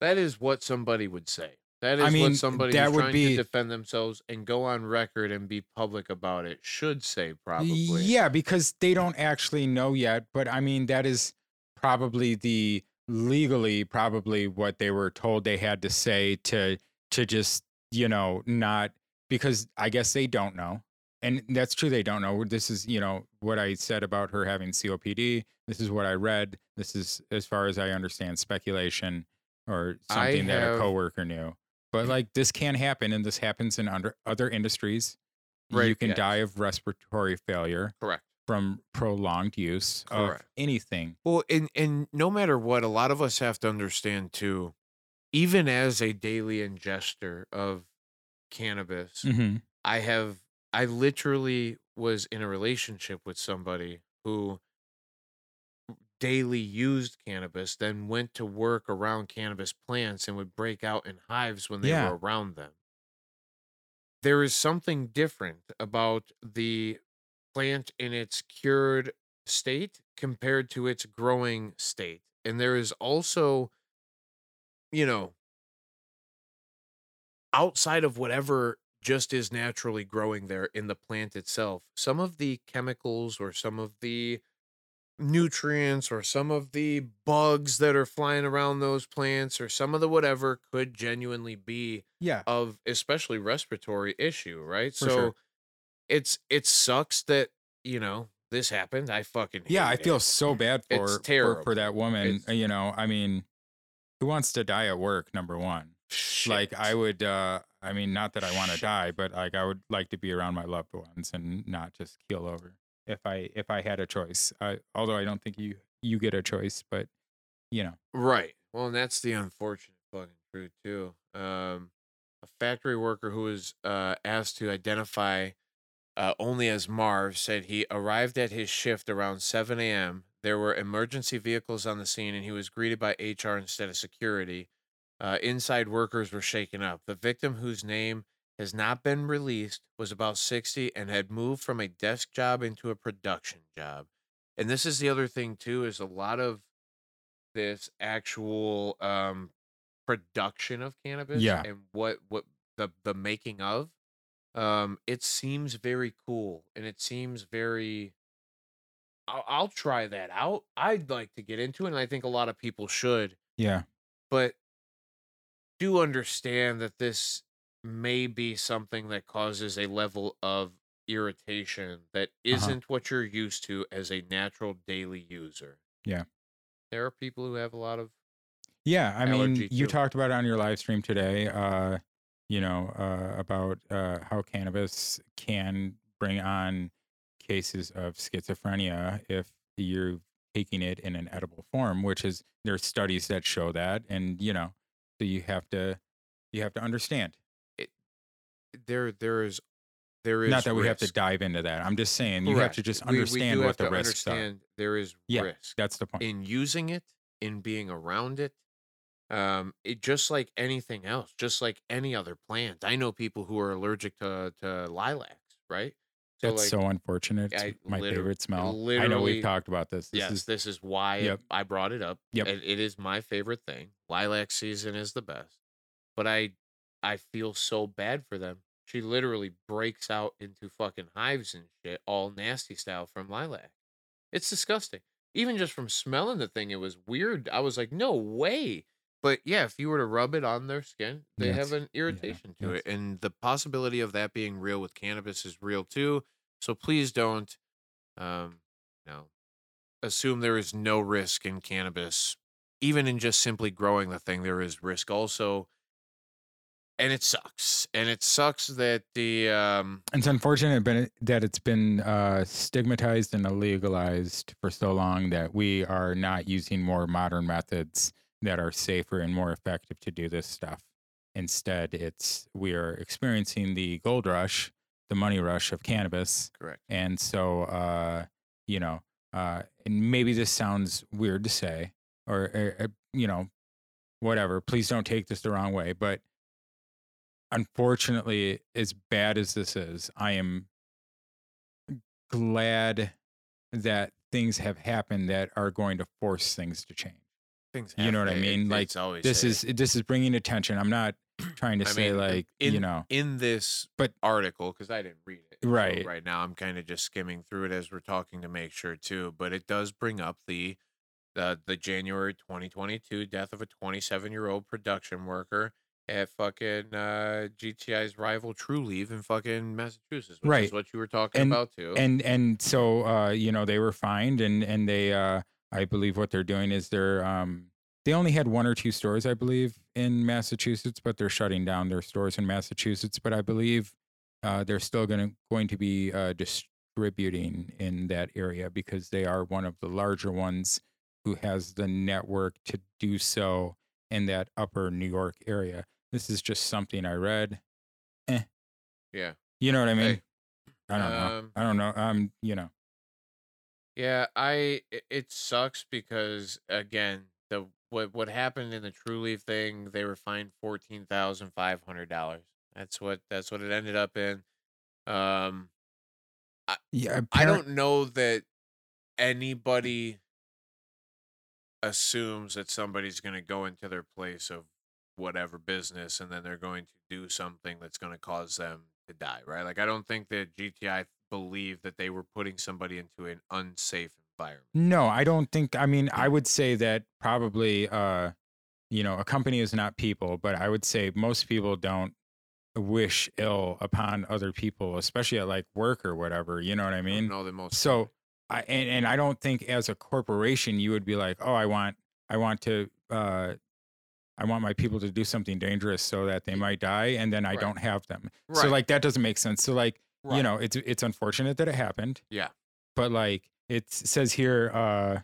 That is what somebody would say. That is I mean, what somebody that would trying be- to defend themselves and go on record and be public about it should say probably. Yeah, because they don't actually know yet. But I mean, that is probably the legally probably what they were told they had to say to to just you know not because I guess they don't know. And that's true. They don't know. This is, you know, what I said about her having COPD. This is what I read. This is, as far as I understand, speculation or something that a have- coworker knew. But mm. like this can happen, and this happens in under other industries. Right, you can yes. die of respiratory failure Correct. From prolonged use Correct. of anything. Well, and and no matter what, a lot of us have to understand too, even as a daily ingester of cannabis, Mm-hmm. I have I literally was in a relationship with somebody who daily used cannabis, then went to work around cannabis plants and would break out in hives when they Yeah. were around them. There is something different about the plant in its cured state compared to its growing state. And there is also, you know, outside of whatever just is naturally growing there in the plant itself, some of the chemicals or some of the nutrients or some of the bugs that are flying around those plants or some of the whatever could genuinely be Yeah. of especially respiratory issue, right? For so sure. It's it sucks that, you know, this happened. I fucking Yeah, I hate feel so *laughs* bad for It's for, for that woman. It's- uh, you know, I mean, who wants to die at work? Number one, like I would. uh I mean, not that I want to die, but like I would like to be around my loved ones and not just keel over. If I if I had a choice, I, although I don't think you you get a choice, but you know, Right. Well, and that's the unfortunate fucking truth too. Um, a factory worker who was uh, asked to identify uh, only as Marv said he arrived at his shift around 7 a.m. There were emergency vehicles on the scene, and he was greeted by HR instead of security. Uh, inside workers were shaken up. The victim, whose name has not been released, was about 60 and had moved from a desk job into a production job. And this is the other thing too is a lot of this actual um production of cannabis Yeah. and what what the the making of um it seems very cool and it seems very I'll, I'll try that out i'd like to get into it and i think a lot of people should yeah, but do understand that this may be something that causes a level of irritation that Uh-huh. not what you're used to as a natural daily user. Yeah. There are people who have a lot of yeah. I mean, you talked about it on your live stream today. Uh, you know, uh, about uh, how cannabis can bring on cases of schizophrenia if you're taking it in an edible form, which is there's studies that show that, and you know, so you have to you have to understand. It, there there is there is Not that we have to dive into that. I'm just saying you have to Correct. just We- we understand what the risks are. understand There is Yeah. risk That's the point. in using it, in being around it. Um, it just like anything else, just like any other plant. I know people who are allergic to to lilacs, right? That's like, so unfortunate. It's I my favorite smell. I know we've talked about this. This yes, is this is why Yep. I brought it up. Yep. and it is my favorite thing. Lilac season is the best, but I I feel so bad for them. She literally breaks out into fucking hives and shit, all nasty style from lilac. It's disgusting. Even just from smelling the thing, it was weird. I was like, no way. But yeah, if you were to rub it on their skin, they Yes. have an irritation to yes. it. And the possibility of that being real with cannabis is real too. So please don't um no assume there is no risk in cannabis. Even in just simply growing the thing, there is risk also. And it sucks. And it sucks that the um It's unfortunate been- that it's been uh, stigmatized and illegalized for so long that we are not using more modern methods that are safer and more effective to do this stuff. Instead, it's we are experiencing the gold rush, the money rush of cannabis, correct. and so uh, you know, uh, and maybe this sounds weird to say, or, or uh, you know, whatever. Please don't take this the wrong way, but unfortunately, as bad as this is, I am glad that things have happened that are going to force things to change. Things You know what I mean? Like, it's always This is this is bringing attention. I'm not *clears throat* trying to I say mean, like in, you know, in this But- article because I didn't read it so Right. right now. I'm kind of just skimming through it as we're talking to make sure too. But it does bring up the the the January 2022 death of a 27 year old production worker at fucking uh, GTI's rival Trulieve in fucking Massachusetts, which Right. is what you were talking And- about too. and and so uh you know they were fined and and they uh i believe what they're doing is they're um they only had one or two stores i believe in massachusetts but they're shutting down their stores in massachusetts but i believe uh they're still going to going to be uh distributing in that area because they are one of the larger ones who has the network to do so in that upper new york area. This is just something i read. Yeah. you know what i mean? Hey, i don't know. Um, i don't know. I'm, you know Yeah, I i- it sucks because again, the what what happened in the Trulieve thing, they were fined fourteen thousand five hundred dollars. That's what that's what it ended up in. Um, Yeah, I don't know that anybody assumes that somebody's going to go into their place of whatever business and then they're going to do something that's going to cause them to die, right? Like I don't think that GTI believed that they were putting somebody into an unsafe environment. No, I don't think. I mean, I would say that probably, uh, you know, a company is not people, but I would say most people don't wish ill upon other people, especially at like work or whatever. You know what I mean? know the most. So, I and, and I don't think as a corporation you would be like, oh, I want, I want to, uh, I want my people to do something dangerous so that they might die, and then I Right. don't have them. So like that doesn't make sense. So like you know, it's it's unfortunate that it happened. Yeah. But like it says here, uh,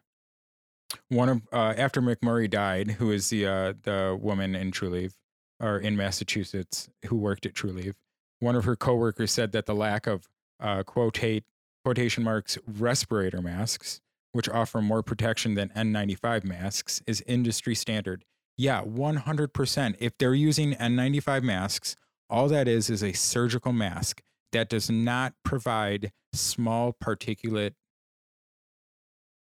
one of uh, after McMurrey died, who is the uh, the woman in Trulieve or in Massachusetts who worked at Trulieve, one of her coworkers said that the lack of uh, quotate quotation marks respirator masks, which offer more protection than N95 masks, is industry standard. Yeah, 100%. If they're using N95 masks, all that is is a surgical mask that does not provide small particulate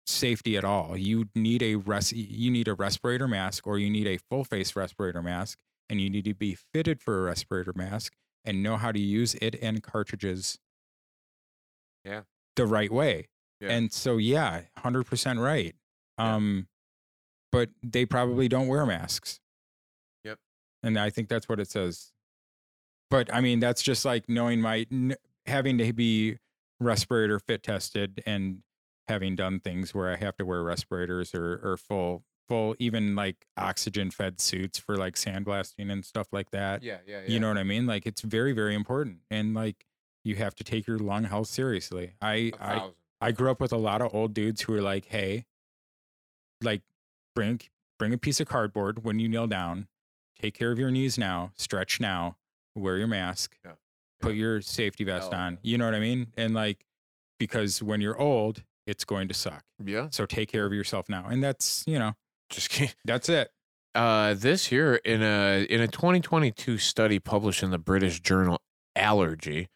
safety at all. You need a res- you need a respirator mask or you need a full face respirator mask and you need to be fitted for a respirator mask and know how to use it and cartridges Yeah. the right way. Yeah. And so yeah, 100% right. Yeah. Um but they probably don't wear masks. Yep. And I think that's what it says. But I mean, that's just like knowing my n- having to be respirator fit tested and having done things where I have to wear respirators or or full full even like oxygen fed suits for like sandblasting and stuff like that. yeah, yeah, yeah. You know what I mean? Like it's very very important and like you have to take your lung health seriously. I thousand. I grew up with a lot of old dudes who were like, "Hey, like bring bring a piece of cardboard when you kneel down. Take care of your knees now. Stretch now. Wear your mask. Yeah. Put your safety vest on. You know what I mean? And like because when you're old, it's going to suck. yeah, So take care of yourself now. And that's, you know, just kidding. *laughs* that's it. Uh, this year in a in a 2022 study published in the British journal Allergy,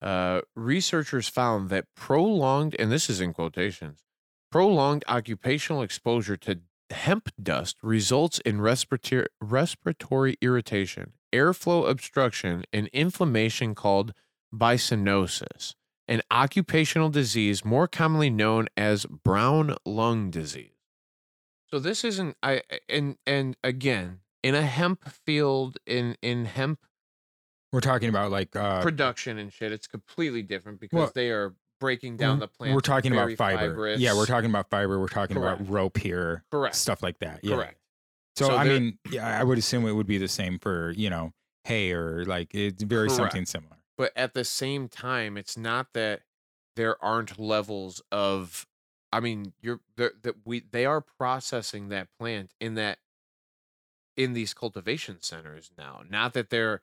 Uh, researchers found that prolonged, and this is in quotations, prolonged occupational exposure to hemp dust results in respiratory respiratory irritation, airflow obstruction, and inflammation called byssinosis, an occupational disease more commonly known as brown lung disease. So this isn't I and and again in a hemp field in in hemp We're talking about like uh, production and shit, it's completely different because Well, they are breaking down the plant. We're talking about fiber. fibrous. Yeah, we're talking about fiber. We're talking Correct. about rope here, correct. stuff like that. Yeah. Correct. So, So I mean, yeah, I would assume it would be the same for you know hay or like it's very Correct. something similar. But at the same time, it's not that there aren't levels of. I mean, you're that we they are processing that plant in that in these cultivation centers now. Not that they're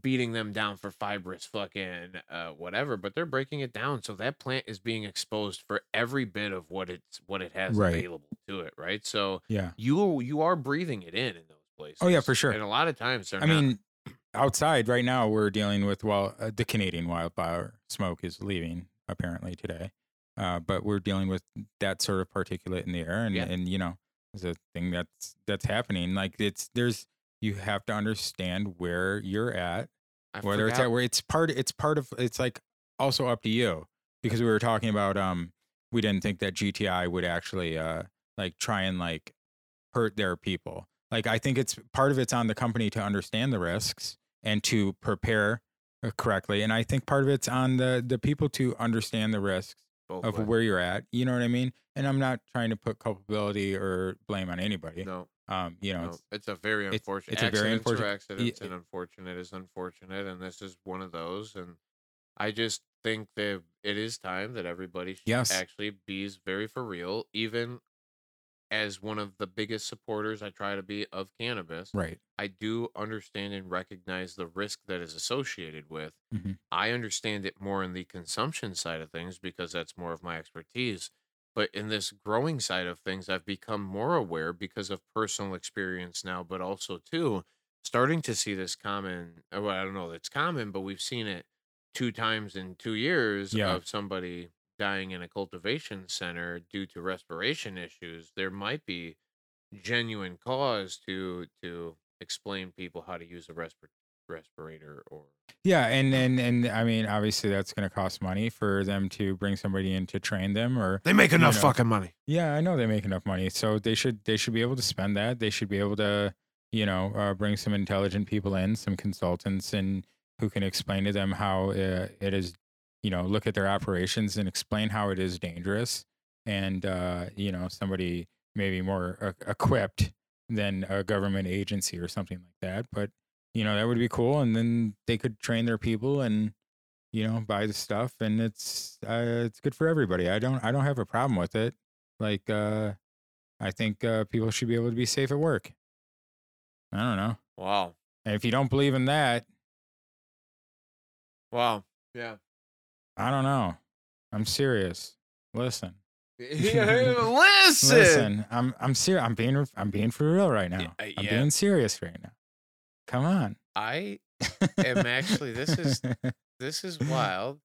beating them down for fibrous fucking uh whatever, but they're breaking it down so that plant is being exposed for every bit of what it's what it has Right. available to it, right? So Yeah. you you are breathing it in in those places. Oh, yeah, for sure. And a lot of times they're I not. mean, outside right now we're dealing with well, uh, the Canadian wildfire smoke is leaving apparently today, uh, but we're dealing with that sort of particulate in the air, and Yeah. and you know, it's a thing that's that's happening. Like it's there's you have to understand where you're at I whether it's forgot- at where it's part it's part of it's like also up to you because we were talking about um we didn't think that GTI would actually uh like try and like hurt their people. Like I think it's part of it's on the company to understand the risks and to prepare uh, correctly and I think part of it's on the the people to understand the risks both of ways. where you're at. You know what I mean? And I'm not trying to put culpability or blame on anybody. no, Um you know, no, it's, it's, a very it's- unfortunate. it's a very unfortunate- accidents, Ye- and unfortunate is unfortunate, and this is one of those. And I just think that it is time that everybody should Yes. actually be very for real. Even as one of the biggest supporters, I try to be of cannabis. right. I do understand and recognize the risk that is associated with. Mhm. I understand it more in the consumption side of things because that's more of my expertise. But in this growing side of things, I've become more aware because of personal experience now, but also too starting to see this common. uh, Well, I don't know it's common, but we've seen it two times in two years Yeah. of somebody dying in a cultivation center due to respiration issues. There might be genuine cause to to explain people how to use a respir- respirator or Yeah, and and and I mean, obviously, that's going to cost money for them to bring somebody in to train them, or they make enough know. fucking money yeah, I know they make enough money, so they should they should be able to spend that. They should be able to, you know, uh, bring some intelligent people in, some consultants, and who can explain to them how uh, it is, you know, look at their operations and explain how it is dangerous, and uh, you know, somebody maybe more uh, equipped than a government agency or something like that, but you know that would be cool and then they could train their people and you know buy the stuff and it's uh, it's good for everybody. I don't i don't have a problem with it. Like uh i think uh people should be able to be safe at work. I don't know. Wow. And if you don't believe in that wow. Yeah. I don't know. I'm serious. Listen. *laughs* *laughs* Listen! Listen i'm i'm serious i'm being i'm being for real right now. Yeah, uh, i'm being serious right now come on i am actually this is *laughs* this is wild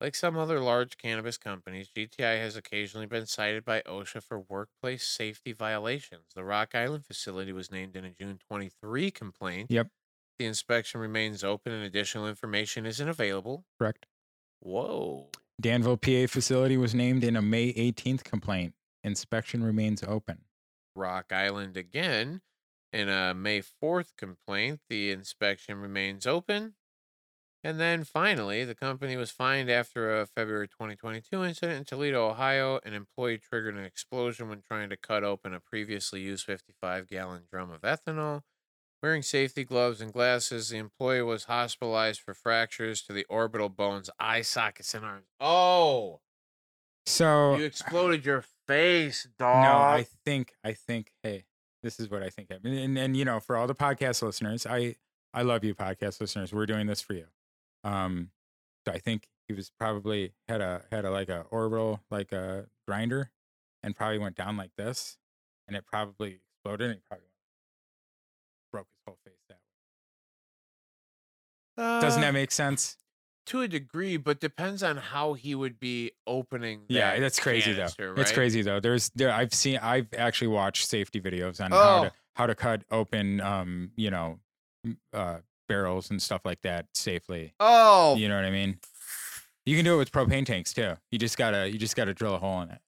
like some other large cannabis companies gti has occasionally been cited by osha for workplace safety violations the rock island facility was named in a june 23 complaint Yep. the inspection remains open and additional information isn't available correct whoa Danville, PA facility was named in a May 18th complaint. Inspection remains open. Rock Island again. In a May 4th complaint, the inspection remains open. And then finally, the company was fined after a February 2022 incident in Toledo, Ohio. An employee triggered an explosion when trying to cut open a previously used 55 gallon drum of ethanol. Wearing safety gloves and glasses, the employee was hospitalized for fractures to the orbital bones, eye sockets, and arms. Oh, So you exploded your face, dog. no. I think I think hey, this is what I think happened. And, and you know, for all the podcast listeners, I I love you podcast listeners. We're doing this for you. Um so I think he was probably had a had a like a orbital like a grinder and probably went down like this and it probably exploded and probably broke his whole face that way. Doesn't Uh, that make sense? To a degree, but depends on how he would be opening. Yeah, that's crazy canister, though. It's crazy though. There's there I've seen I've actually watched safety videos on how Oh. to how to cut open um, you know, uh barrels and stuff like that safely. Oh, You know what I mean? You can do it with propane tanks too. You just gotta you just gotta drill a hole in it.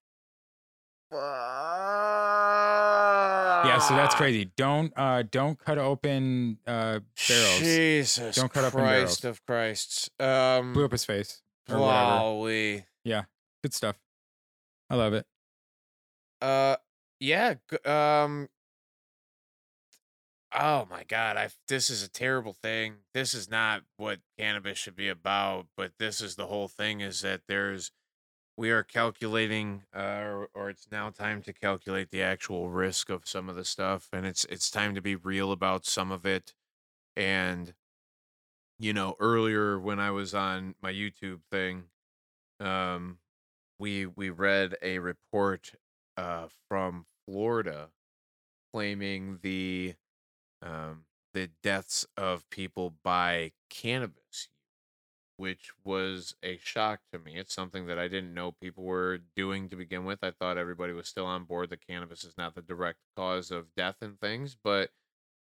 Yeah, so that's Ah. crazy. Don't uh don't cut open uh barrels. Jesus Don't cut Christ barrels. of Christs. Um, Blew up his face. Whatever. wowee. Good stuff. I love it. Uh, yeah. Um. Oh my God! I this is a terrible thing. This is not what cannabis should be about. But this is the whole thing: is that there's we are calculating, uh, or, or it's now time to calculate the actual risk of some of the stuff, and it's it's time to be real about some of it. And you know, earlier when I was on my YouTube thing, um, we we read a report uh, from Florida claiming the um, the deaths of people by cannabis, which was a shock to me. It's something that I didn't know people were doing to begin with. I thought everybody was still on board that cannabis is not the direct cause of death and things, but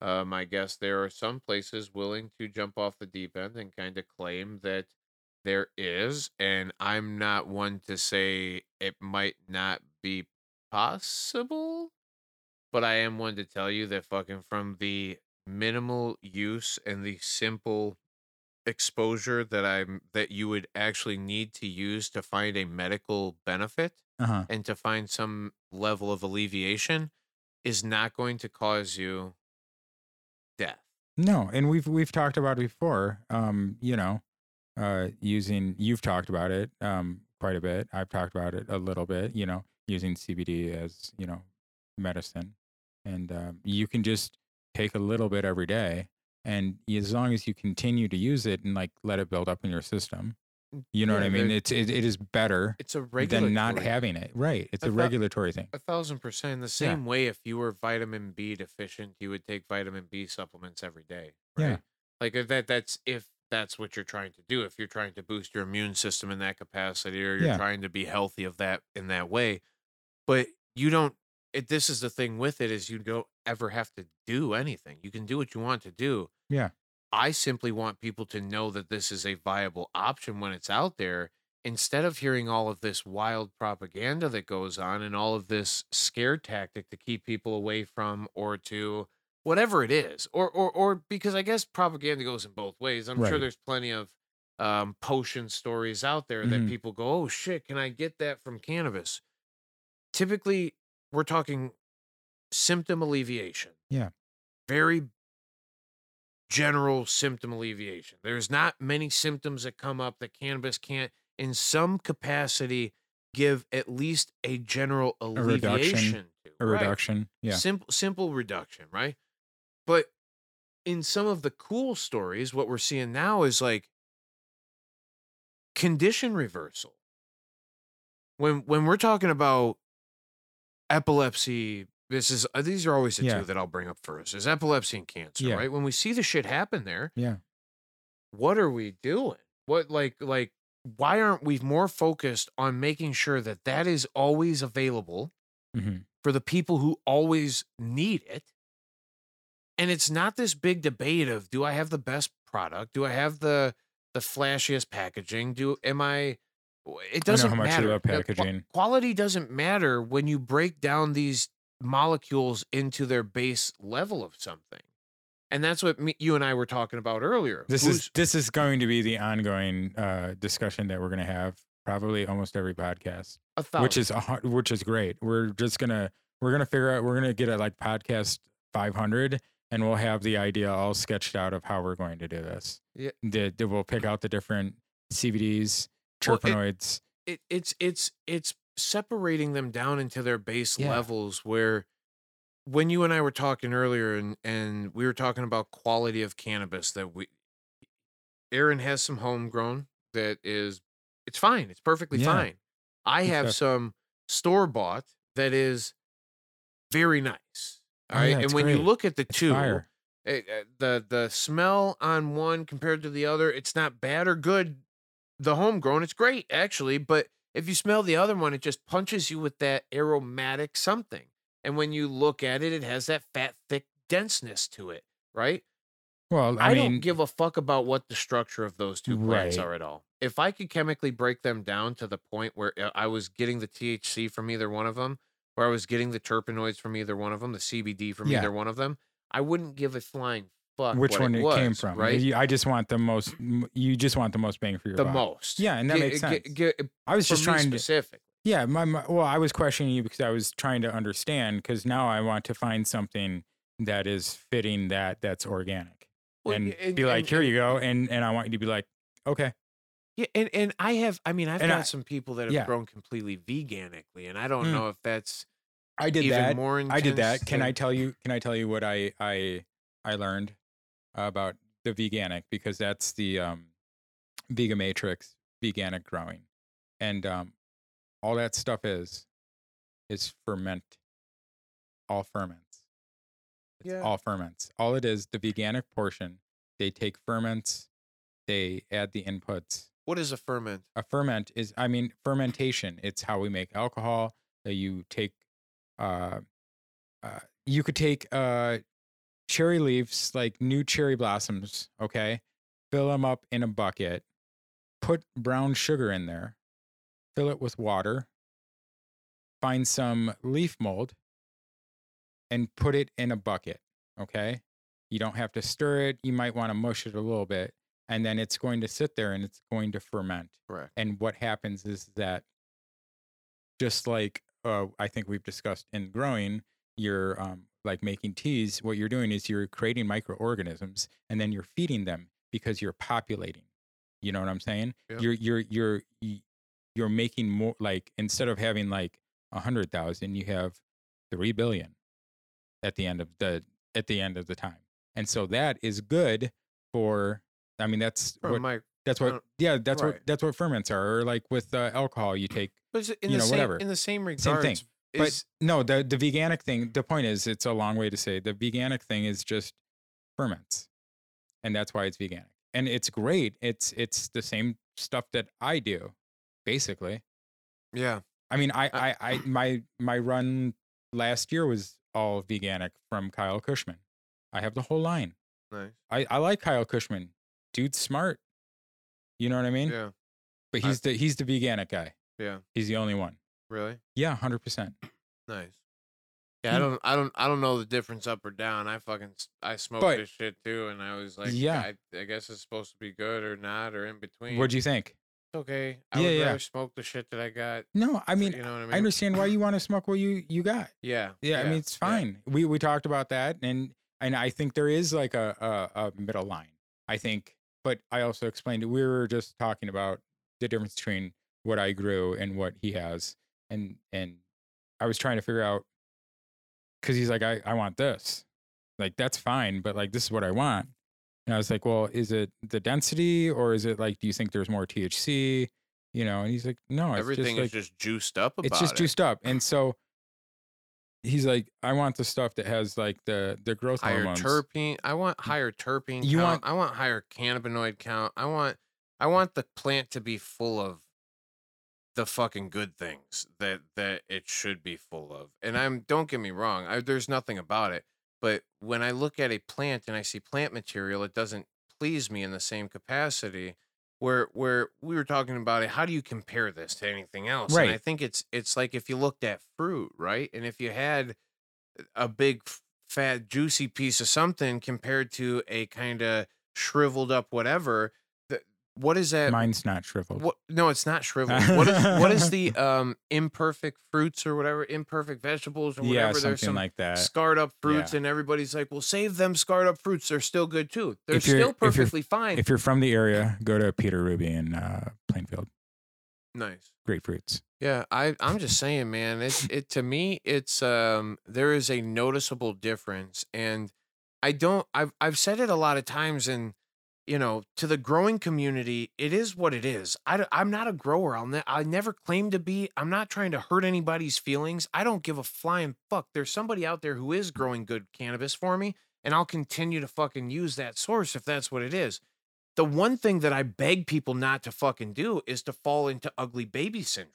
um, I guess there are some places willing to jump off the deep end and kind of claim that there is, and I'm not one to say it might not be possible, but I am one to tell you that fucking from the minimal use and the simple exposure that I'm that you would actually need to use to find a medical benefit Uh-huh. and to find some level of alleviation is not going to cause you death. No, and we've we've talked about it before. Um, you know, uh, using you've talked about it um quite a bit. I've talked about it a little bit. You know, using CBD as you know medicine, and um, you can just take a little bit every day, and as long as you continue to use it and like let it build up in your system, mm, you know what I mean. It's it, it is better It's a regular than not having it. Right. It's I a thought- regulatory thing. A thousand percent. The same way, if you were vitamin B deficient, you would take vitamin B supplements every day. Right? Yeah. Like if that. That's if that's what you're trying to do. If you're trying to boost your immune system in that capacity, or you're Yeah. trying to be healthy of that in that way, but you don't. It, this is the thing with it is you don't ever have to do anything. You can do what you want to do. Yeah. I simply want people to know that this is a viable option when it's out there instead of hearing all of this wild propaganda that goes on and all of this scare tactic to keep people away from or to whatever it is or or or because I guess propaganda goes in both ways. I'm sure there's plenty of um, potion stories out there that Mhm. people go, "Oh shit, can I get that from cannabis?" Typically, we're talking symptom alleviation. Yeah. Very general symptom alleviation. There's not many symptoms that come up that cannabis can't, in some capacity, give at least a general reduction, alleviation to. A Right. reduction. Yeah. Simple, simple reduction, right? But in some of the cool stories, what we're seeing now is like condition reversal. When when we're talking about epilepsy, this is uh, these are always the Yeah. two that I'll bring up first. Is epilepsy and cancer, Yeah. right? When we see the shit happen there, Yeah. what are we doing? What like like why aren't we more focused on making sure that that is always available hmm for the people who always need it? And it's not this big debate of do I have the best product? Do I have the the flashiest packaging? Do am I it I know doesn't how much matter. qua- packaging. quality doesn't matter when you break down these molecules into their base level of something. And that's what me, you and I were talking about earlier. This Who's- is this is going to be the ongoing uh, discussion that we're going to have probably almost every podcast, a which is a, which is great. We're just gonna we're gonna figure out we're gonna get at like podcast 500, and we'll have the idea all sketched out of how we're going to do this. Yeah. the, the- we'll pick out the different CBDs, Well, it- terpenoids. it, it's it's it's separating them down into their base Yeah. levels where when you and I were talking earlier and and we were talking about quality of cannabis that we Aaron has some homegrown that is it's fine it's perfectly Yeah. fine I have stuff. some store bought that is very nice Oh, all right yeah, and when you look at the It's two it, uh, the the smell on one compared to the other it's not bad or good the homegrown, it's great actually, but if you smell the other one, it just punches you with that aromatic something. And when you look at it, it has that fat, thick denseness to it, right? Well, I, I, mean, don't give a fuck about what the structure of those two plants Right. are at all. If I could chemically break them down to the point where uh, I was getting the THC from either one of them, where I was getting the terpenoids from either one of them, the CBD from Yeah. either one of them, I wouldn't give a flying fuck which what one it, was, came from. right? You- I just want the most. You just want the most bang for your the buck. most. Yeah, and that Gi- makes sense. gi- I was just trying to. specific. Yeah, my, my well, I was questioning you because I was trying to understand because now I want to find something that is fitting that that's organic Well, and and- be like, and- here and- you go, and and I want you to be like, okay, Yeah, and, and I have, I mean, I've got I- some people that have yeah. grown completely veganically, and I don't Mm. know if that's I did that. more. I did that. Can than- I tell you? Can I tell you what I I I learned about the veganic because that's the um Vegamatrix veganic growing, and um all that stuff is is ferment, all ferments. It's Yeah. all ferments. All it is, the veganic portion, they take ferments, they add the inputs, What is a ferment? a ferment is i mean fermentation it's how we make alcohol you take uh, uh you could take uh cherry leaves like new cherry blossoms okay? Fill them up in a bucket. Put brown sugar in there. Fill it with water. Find some leaf mold. And put it in a bucket okay? You don't have to stir it. You might want to mush it a little bit and then it's going to sit there and it's going to ferment. Correct. and what happens is that just like uh, i think we've discussed in growing you're um, like making teas what you're doing is you're creating microorganisms and then you're feeding them because you're populating you know what i'm saying Yeah. you're you're you're you're making more like instead of having like a hundred thousand you have three billion at the end of the at the end of the time and so that is good for i mean that's From what my, that's what yeah that's what that's what ferments are or like with uh, alcohol you take but in you the know, same, whatever. in the same regards. Same thing. But no the the veganic thing the point is it's a long way to say the veganic thing is just ferments and that's why it's veganic. And it's great it's it's the same stuff that i do basically. Yeah, i mean i Uh, i, I *clears throat* my my run last year was all veganic from kyle kushman. I have the whole line. Nice. i i like kyle kushman. Dude's smart. You know what i mean? Yeah, but I- he's the he's the veganic guy. Yeah, he's the only one really yeah 100% nice. Yeah, I mm. don't, I don't, I don't know the difference up or down. I fucking, I smoked But- this shit too, and I was like, Yeah. I, I guess it's supposed to be good or not or in between. What do you think It's okay. I Yeah, would yeah. rather smoke the shit that I got. no i mean you know what I mean? I understand why you want to smoke what you you got. Yeah, Yeah, I mean it's fine. We we talked about that, and and I think there is like a, a a middle line. I think, but I also explained it. We were just talking about the difference between what I grew and what he has, and and I was trying to figure out because he's like, I I want this, like that's fine, but like this is what I want. And I was like, well, is it the density or is it like, do you think there's more THC? You know, and he's like, no, it's Everything just like, is just juiced up about it's just it. juiced up and so he's like i want the stuff that has like the the growth higher hormones terpene. I want higher terpene You count. want- I want higher cannabinoid count. I want I want the plant to be full of the fucking good things that that it should be full of. And I'm don't get me wrong, I, there's nothing about it, but when I look at a plant and I see plant material, it doesn't please me in the same capacity. Where where we were talking about it, how do you compare this to anything else? And I think it's it's like if you looked at fruit, right? And if you had a big fat juicy piece of something compared to a kind of shriveled up whatever what is that mine's not shriveled what no it's not shriveled what is what is the *laughs* um imperfect fruits or whatever imperfect vegetables or yeah whatever something there's some like that scarred up fruits yeah. and everybody's like well save them scarred up fruits they're still good too they're If still if perfectly fine if you're from the area go to peter ruby in uh, plainfield nice grapefruits Yeah, I I'm just saying, man. It's it to me. It's um there is a noticeable difference, and I don't. I've I've said it a lot of times, and you know, to the growing community, it is what it is. I am not a grower. I'll ne- I never claim to be. I'm not trying to hurt anybody's feelings. I don't give a flying fuck. There's somebody out there who is growing good cannabis for me, and I'll continue to fucking use that source if that's what it is. the one thing that I beg people not to fucking do is to fall into ugly baby syndrome.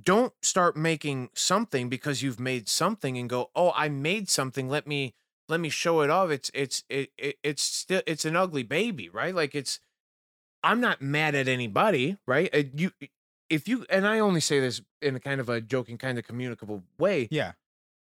Don't start making something because you've made something and go, "Oh, I made something. Let me let me show it off." It's it's it, it it's still it's an ugly baby, right? Like it's I'm not mad at anybody, right? Uh, You if you and I only say this in a kind of a joking kind of communicable way. Yeah.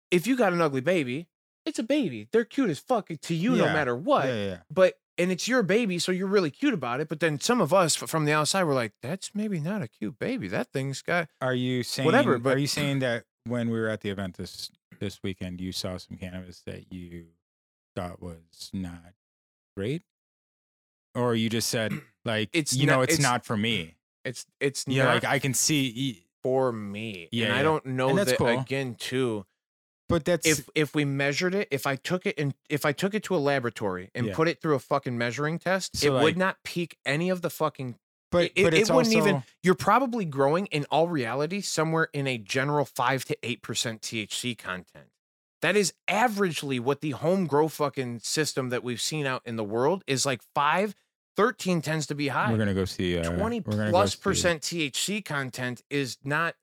If you got an ugly baby, it's a baby. They're cute as fuck to you no matter what Yeah, yeah, yeah. but and it's your baby, so you're really cute about it. But then some of us from the outside were like, "That's maybe not a cute baby. That thing's got." Are you saying Whatever, But Are you saying that when we were at the event this this weekend, you saw some cannabis that you thought was not great, or you just said *clears throat* like It's you know not- it's, it's- not for me? It's it's Yeah, not like I can see, for me, Yeah, and I don't know And that's that cool. again too. but that's If if we measured it, if I took it and if I took it to a laboratory and Yeah. put it through a fucking measuring test, So, it like- would not peak any of the fucking but it, but it wouldn't also even you're probably growing in all reality somewhere in a general 5 to 8% THC content. That is averagely what the home grow fucking system that we've seen out in the world is like 5 13 tends to be high. we're gonna go see uh, 20 we're gonna go plus see- percent THC content is not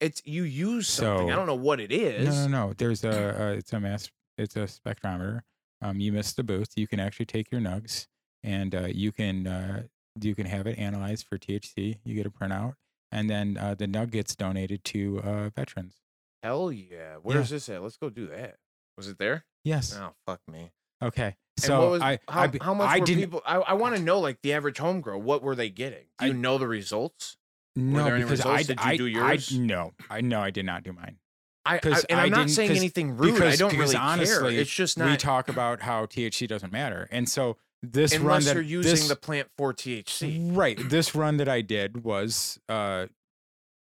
it's you use something. I don't know what it is. No, no, no. There's a, a it's a mass it's a spectrometer. Um, you missed the booth. You can actually take your nugs and uh, you can uh, you can have it analyzed for THC. You get a printout, and then uh, the nug gets donated to uh, veterans. Hell yeah. Where's this at? Let's go do that. Was it there? Yes. Oh, fuck me. Okay. So what was, I how, I, how much I were people? I, I want to know like the average home grow. What were they getting? Do you I- know the results? no there any because I results? Did you I, do I yours? no I no I did not do mine. I, I and I I'm not saying anything rude. Because, I don't really care. honestly, It's just not. we talk about how THC doesn't matter, and so this run unless that you're using this, the plant for THC. Right. This run that I did was uh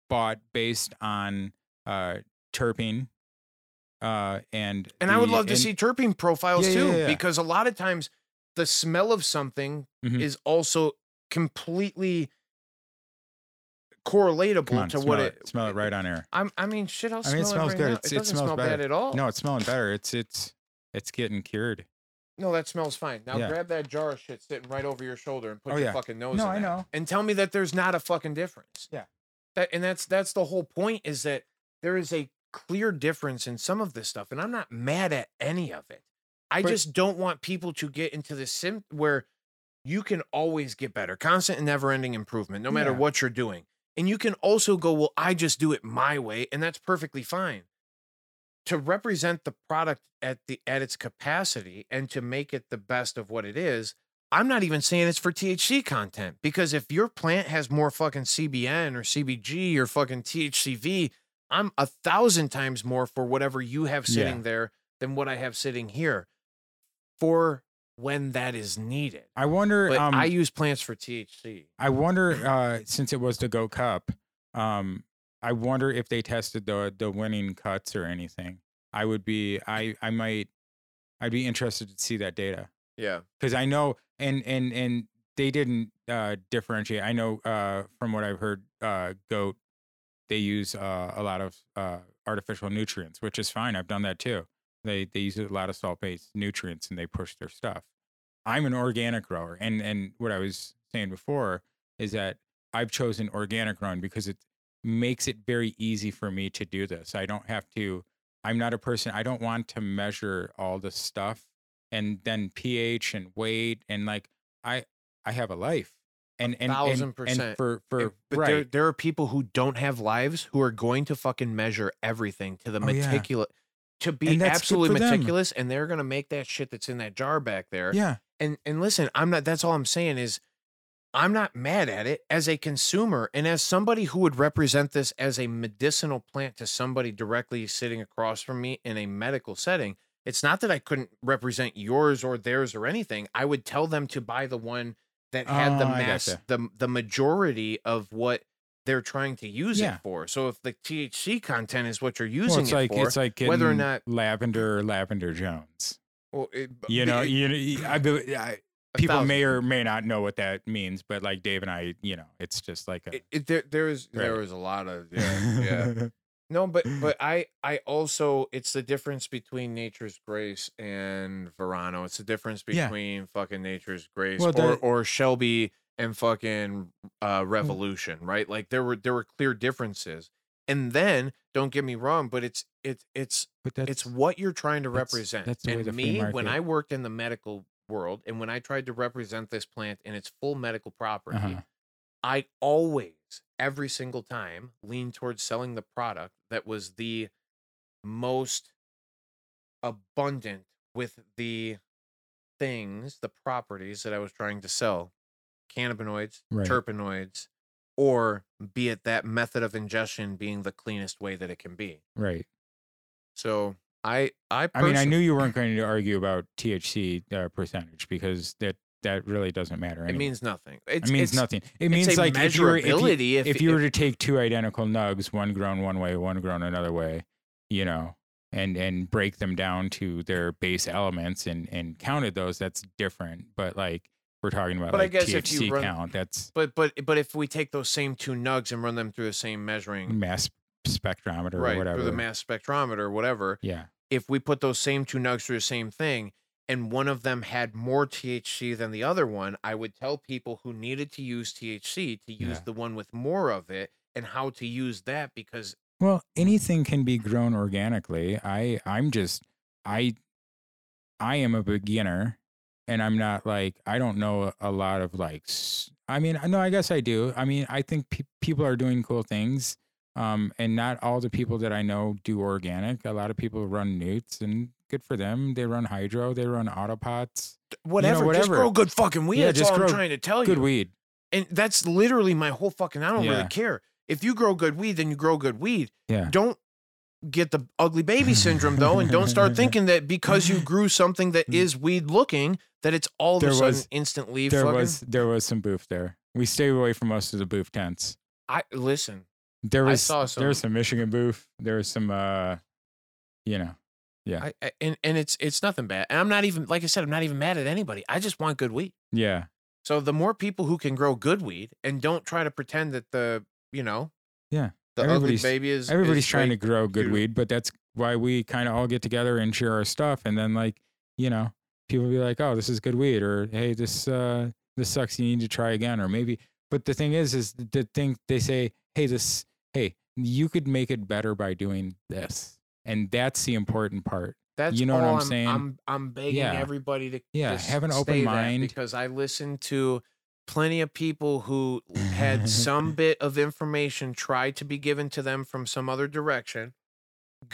bought based on uh terpene uh and And I would the- love to and- see terpene profiles Yeah, too, yeah, yeah. because a lot of times the smell of something Mhm. is also completely correlatable on, to what it, it. smell it right on air. I'm, I mean, shit. I'll I smell it smells right good. now. It it doesn't smells smell bad at all. No, it's smelling better. It's it's it's getting cured. No, that smells fine. Now Yeah. grab that jar of shit sitting right over your shoulder and put Oh, your yeah. fucking nose. No, in I that. know. And tell me that there's not a fucking difference. Yeah. That and that's that's the whole point is that there is a clear difference in some of this stuff, and I'm not mad at any of it. I But- just don't want people to get into the sim where you can always get better, constant and never-ending improvement, no matter Yeah. what you're doing. And you can also go, well, I just do it my way, and that's perfectly fine to represent the product at the at its capacity and to make it the best of what it is i'm not even saying it's for thc content because if your plant has more fucking cbn or cbg or fucking thcv i'm a thousand times more for whatever you have sitting Yeah. there than what i have sitting here for when that is needed I wonder um i use plants for thc I wonder uh since it was the GOAT Cup, um I wonder if they tested the the winning cuts or anything. I would be I I might I'd be interested to see that data. yeah because I know and and and they didn't uh, differentiate. I know uh, from what I've heard, uh, goat they use uh, a lot of uh, artificial nutrients, which is fine. I've done that too. They they use a lot of salt based nutrients and they push their stuff. I'm an organic grower, and and what I was saying before is that I've chosen organic growing because it makes it very easy for me to do this. I don't have to. I'm not a person. I don't want to measure all the stuff and then pH and weight and like I I have a life and and thousand and, percent. and for eh, for If- but there, right there are people who don't have lives who are going to fucking measure everything to the Oh, yeah. meticulous to be And that's good absolutely for them. meticulous and they're gonna make that shit that's in that jar back there yeah and and listen i'm not that's all i'm saying is i'm not mad at it as a consumer and as somebody who would represent this as a medicinal plant to somebody directly sitting across from me in a medical setting it's not that i couldn't represent yours or theirs or anything. I would tell them to buy the one that had the Oh, I mass the the majority of what they're trying to use Yeah. it for. So if the thc content is what you're well, using it's it like for it's like whether or not lavender or lavender Jones. Well, it, you know it- you know I, I people thousand- may or may not know what that means but like Dave and I you know it's just like a it, it, there there is there Right. was a lot of yeah yeah *laughs* No, but but *laughs* I I also it's the difference between Nature's Grace and Verano. It's the difference Yeah. between fucking Nature's Grace Well, or or Shelby and fucking uh Revolution, right? Like there were there were clear differences. And then don't get me wrong, but it's it's it's But it's what you're trying to represent. that's way and me, when I worked in the medical world and when I tried to represent this plant in its full medical property, uh-huh. I always, every single time, leaned towards selling the product that was the most abundant with the things, the properties that I was trying to sell cannabinoids, Right. terpenoids, or be it that method of ingestion being the cleanest way that it can be. right. So I, I, I mean, I knew you weren't going to argue about THC uh, percentage because that that really doesn't matter. it means nothing. It's, it means nothing. It means like if you were if you. If, if you were to take two identical nugs, one grown one way, one grown another way, you know, and and break them down to their base elements and and counted those, that's different. But like we're talking about But I like guess if you THC run- count, that's but but but if we take those same two nugs and run them through the same measuring mass spectrometer or right whatever. through the mass spectrometer or whatever yeah, if we put those same two nugs through the same thing and one of them had more THC than the other one, I would tell people who needed to use THC to use Yeah. the one with more of it and how to use that because Well, anything can be grown organically. I I'm just I I am a beginner and I'm not like I don't know a lot of like I mean, I no, I guess I do. I mean, I think pe- people are doing cool things. Um and not all the people that I know do organic. A lot of people run nutes and good for them. They run hydro, they run autopots. whatever, just whatever. grow good fucking weed. Yeah, That's just all I'm trying to tell Good you. Good weed. And that's literally my whole fucking I don't Yeah. really care. If you grow good weed, then you grow good weed. Yeah. Don't get the ugly baby syndrome though, and don't start *laughs* thinking that because you grew something that is weed looking, that it's all of There a sudden was- instantly There fucking. was there was some booth there. We stay away from most of the booth tents. I listen. There was saw there was some- some Michigan booth. There was some uh you know. Yeah. I, I and and it's it's nothing bad. And I'm not even like I said, I'm not even mad at anybody. I just want good weed. Yeah. So the more people who can grow good weed and don't try to pretend that the you know Yeah. the ugly Everybody's- baby is Everybody's is trying to grow good weed, but that's why we kind of all get together and share our stuff and then like, you know, people be like, "Oh, this is good weed," or "Hey, this uh this sucks, you need to try again," or maybe but the thing is is the thing they say, "Hey, this hey, you could make it better by doing this." And that's the important part. That's You know what all I'm saying? I'm I'm begging Yeah. everybody to Yeah, just have an open mind. because I listened to plenty of people who had *laughs* some bit of information tried to be given to them from some other direction.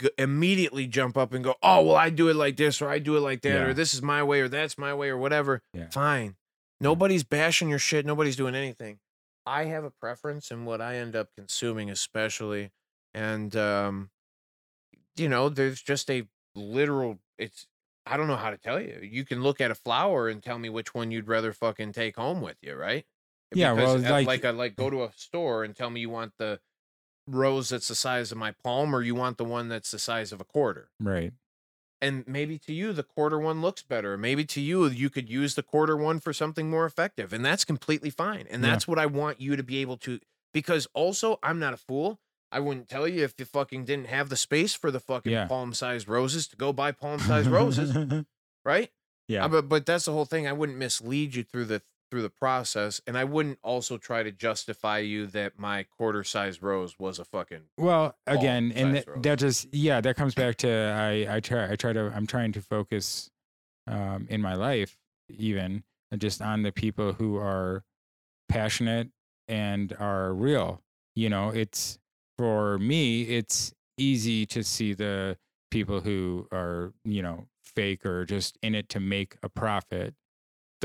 G- immediately jump up and go, "Oh, well, I do it like this, or I do it like that, Yeah. or this is my way, or that's my way, or whatever." Yeah. Fine. Nobody's bashing your shit. Nobody's doing anything. I have a preference in what I end up consuming, especially, and um, you know, there's just a literal. It's I don't know how to tell you. You can look at a flower and tell me which one you'd rather fucking take home with you, right? Yeah, well, uh, like- like a, like go to a store and tell me you want the rose that's the size of my palm, or you want the one that's the size of a quarter. Right. And maybe to you the quarter one looks better. Maybe to you you could use the quarter one for something more effective, and that's completely fine. And Yeah. that's what I want you to be able to. Because also, I'm not a fool. I wouldn't tell you if you fucking didn't have the space for the fucking Yeah. palm-sized roses to go buy palm-sized roses, *laughs* right? yeah. Uh, but but that's the whole thing. I wouldn't mislead you through the through the process, and I wouldn't also try to justify you that my quarter size rose was a fucking Well, again, and that, just yeah, that comes *laughs* back to I I try I try to I'm trying to focus um in my life even just on the people who are passionate and are real. You know, it's for me it's easy to see the people who are, you know, fake or just in it to make a profit.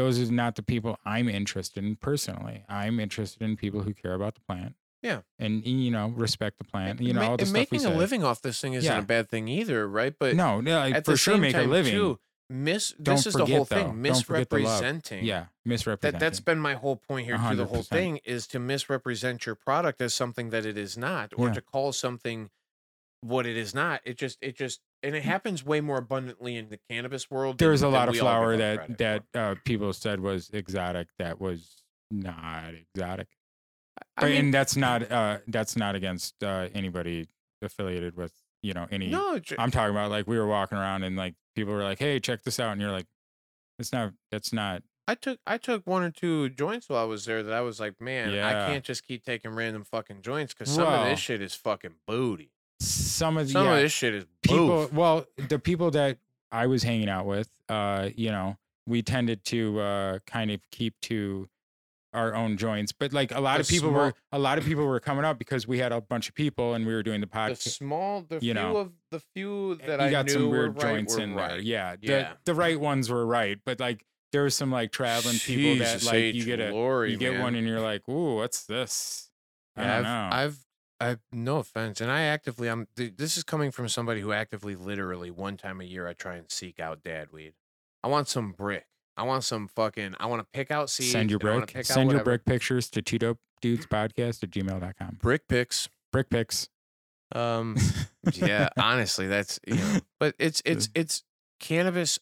Those are not the people I'm interested in personally. I'm interested in people who care about the plant. Yeah. And you know, respect the plant. You know, all the and stuff we making a living off this thing isn't Yeah. a bad thing either, right? But no, no, like, for sure make a living. too, mis Don't this is the whole though. thing Don't forget the love. misrepresenting yeah, misrepresenting. that that's been my whole point here through the whole thing is to misrepresent your product as something that it is not or Yeah. to call something what it is not it just it just and it happens way more abundantly in the cannabis world there than- was a lot of flower that that uh, people said was exotic that was not exotic. I mean, and that's not uh, that's not against uh, anybody affiliated with you know any. No, j- I'm talking about like we were walking around and like people were like, "Hey, check this out," and you're like, "It's not. That's not." I took I took one or two joints while I was there that I was like, man, Yeah. I can't just keep taking random fucking joints because some of this shit is fucking booty. Some of the Some yeah, of this shit is people. boof. Well, the people that I was hanging out with, uh, you know, we tended to uh kind of keep to our own joints, but like a lot The of people small- were a lot of people were coming up because we had a bunch of people and we were doing the The podcast. small, the you few know, of the few that you I got knew some were weird right joints were in right. there. Yeah, the, Yeah. the right ones were right, but like there was some like traveling people that Jesus like you get a you get one and you're like, ooh, what's this? I Yeah. I've, I've, I've, no offense, and I actively, I'm. th- This is coming from somebody who actively, literally, one time a year, I try and seek out dad weed. I want some brick. I want some fucking. I want to pick out seeds. Send your I brick. Send your brick pictures to two dope dudes podcast at gmail.com. brick picks. Brick pics. Um, yeah, *laughs* honestly, that's you know, but it's it's it's cannabis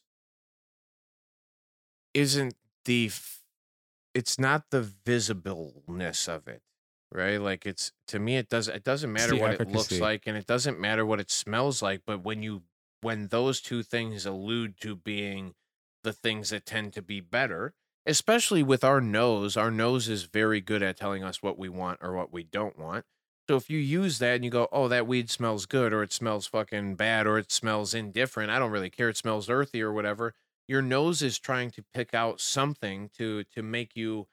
isn't the it's not the visibleness of it, right? Like it's to me, it does it doesn't matter what it looks like, and it doesn't matter what it smells like. But when you when those two things allude to being the things that tend to be better, especially with our nose, our nose is very good at telling us what we want or what we don't want. So if you use that and you go, oh, that weed smells good, or it smells fucking bad, or it smells indifferent, I don't really care. It smells earthy or whatever. Your nose is trying to pick out something to to make you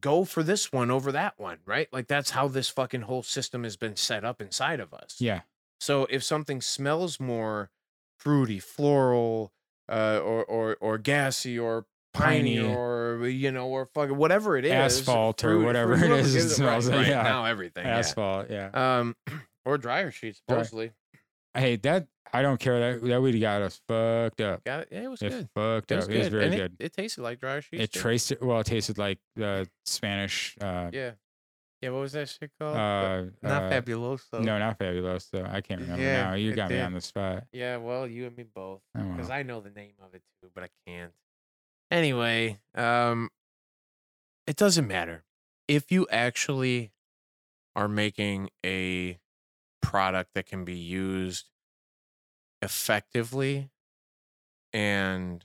go for this one over that one, right? Like that's how this fucking whole system has been set up inside of us. Yeah. So if something smells more fruity, floral, uh, or or or gassy, or piney, Piney. or you know, or fucking whatever it is, Asphalt or whatever fruit, it is it smells right, like, right, yeah. Now everything. Asphalt. Yeah. Um, *clears throat* or dryer sheets, supposedly. Hey, that I don't care. That that weed got us fucked up. Got it. Yeah, it was It good. fucked It up. was It was very and it- good. It, tasted like dry sheets. It traced it. Well, it tasted like the Spanish. Uh, Yeah. Yeah. What was that shit called? uh, Not uh, fabuloso. No, not fabuloso. I can't remember Yeah, now. You got me on the spot. Yeah. Well, you and me both. Oh, well. because I know the name of it too, but I can't. Anyway, um, it doesn't matter if you actually are making a product that can be used effectively and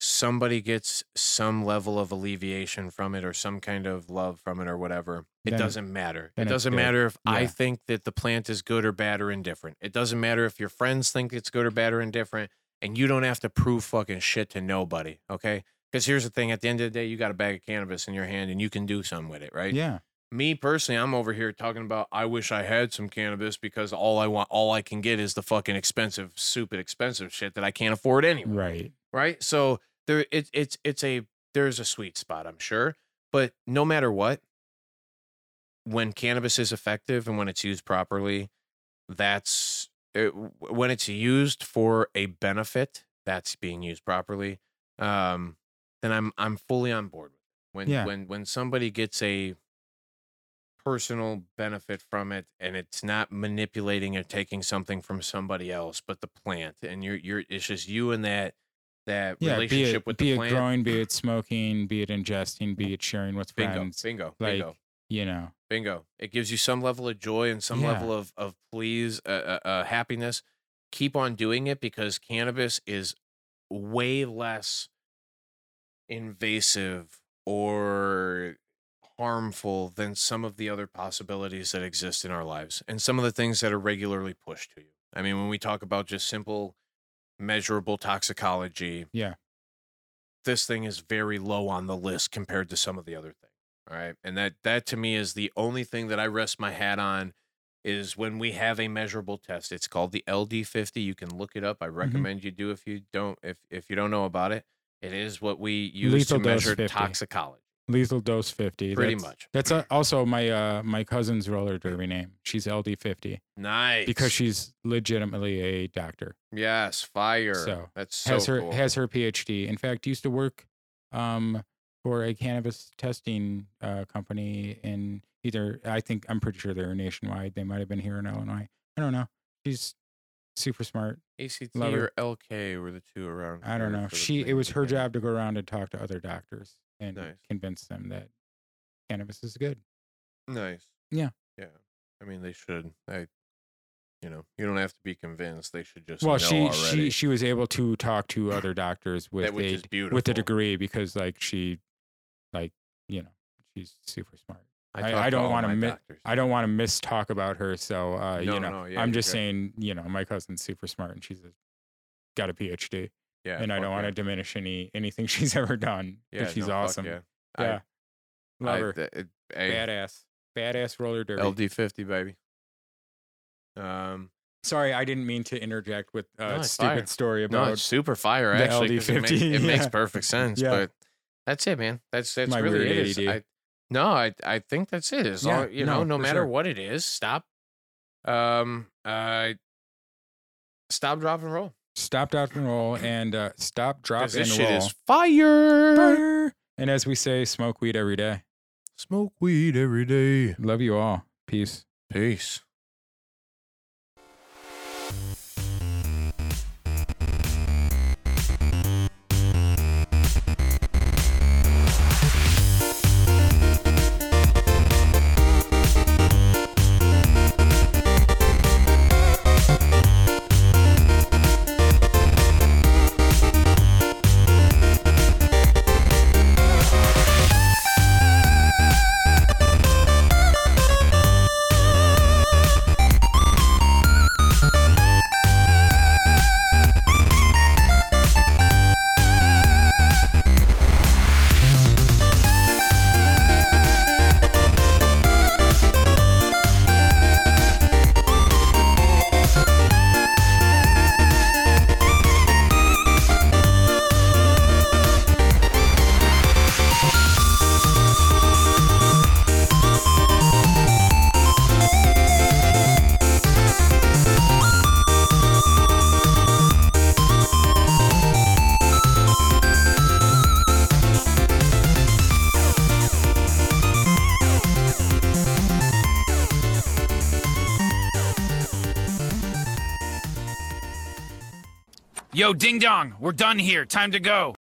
somebody gets some level of alleviation from it or some kind of love from it or whatever it Then- doesn't matter. It doesn't matter if i think that the plant is good or bad or indifferent. It doesn't matter if your friends think it's good or bad or indifferent and you don't have to prove fucking shit to nobody okay? Because here's the thing at the end of the day you got a bag of cannabis in your hand and you can do something with it right? Yeah. Me personally, I'm over here talking about I wish I had some cannabis because all I want, all I can get is the fucking expensive, stupid expensive shit that I can't afford anyway. Right. Right. So there, it's it's it's a there's a sweet spot, I'm sure. But no matter what, when cannabis is effective and when it's used properly, that's it, when it's used for a benefit that's being used properly. Um, then I'm I'm fully on board with it. When Yeah. when when somebody gets a personal benefit from it and it's not manipulating or taking something from somebody else but the plant and you're you're it's just you and that that Yeah. Be relationship it, with be the it plant growing, be it smoking, be it ingesting, be it sharing with bingo friends. bingo like, bingo You know. bingo it gives you some level of joy and some Yeah. level of of please uh, uh, uh happiness keep on doing it because cannabis is way less invasive or harmful than some of the other possibilities that exist in our lives and some of the things that are regularly pushed to you. I mean, when we talk about just simple measurable toxicology, Yeah. this thing is very low on the list compared to some of the other things. All right. And that that to me is the only thing that I rest my hat on is when we have a measurable test. It's called the LD50. You can look it up. I Mm-hmm. recommend you do if you don't if if you don't know about it. It is what we use Lethal to measure 50. toxicology. Lethal dose fifty. Pretty that's, much. That's a, also my uh my cousin's roller derby name. She's LD fifty Nice. because she's legitimately a doctor. yes, fire. So, That's so has her cool. has her PhD. In fact, used to work um for a cannabis testing uh company in either I think I'm pretty sure they're nationwide. They might have been here in Illinois. I don't know. She's super smart. ACT love or her. LK were the two around. I don't know. She it was her job to go around and talk to other doctors and Nice. convince them that cannabis is good. Nice. Yeah. Yeah. I mean, they should. I You know, you don't have to be convinced. They should just well, she she already. she was able to talk to other *clears throat* doctors with a with a degree because like she, like you know, she's super smart. I- talk I don't wanna my mi- I don't want to mistalk about her, so uh, No, you know, no, yeah, I'm just good. saying, you know, my cousin's super smart and she's a, got a PhD, yeah, and I don't want to diminish any anything *laughs* she's ever done. Yeah, she's no, awesome. Yeah, Yeah, I, love I, her. th- it- hey, Badass, badass roller derby. LD fifty baby. Um, Sorry, I didn't mean to interject with a it's stupid fire. story no, about it's super fire actually. It, LD50, it makes yeah. perfect *laughs* sense. Yeah. But that's it, man. That's that's My really it. I, no, I I think that's it. As Yeah, long you no, know, no matter sure. what it is, stop. Um, uh, stop, drop, and roll. Stop, drop, and roll, and uh, stop, drop, 'Cause and this shit roll. is fire. Fire. And as we say, smoke weed every day. Smoke weed every day. Love you all. Peace. Peace. Yo, ding dong, we're done here. Time to go.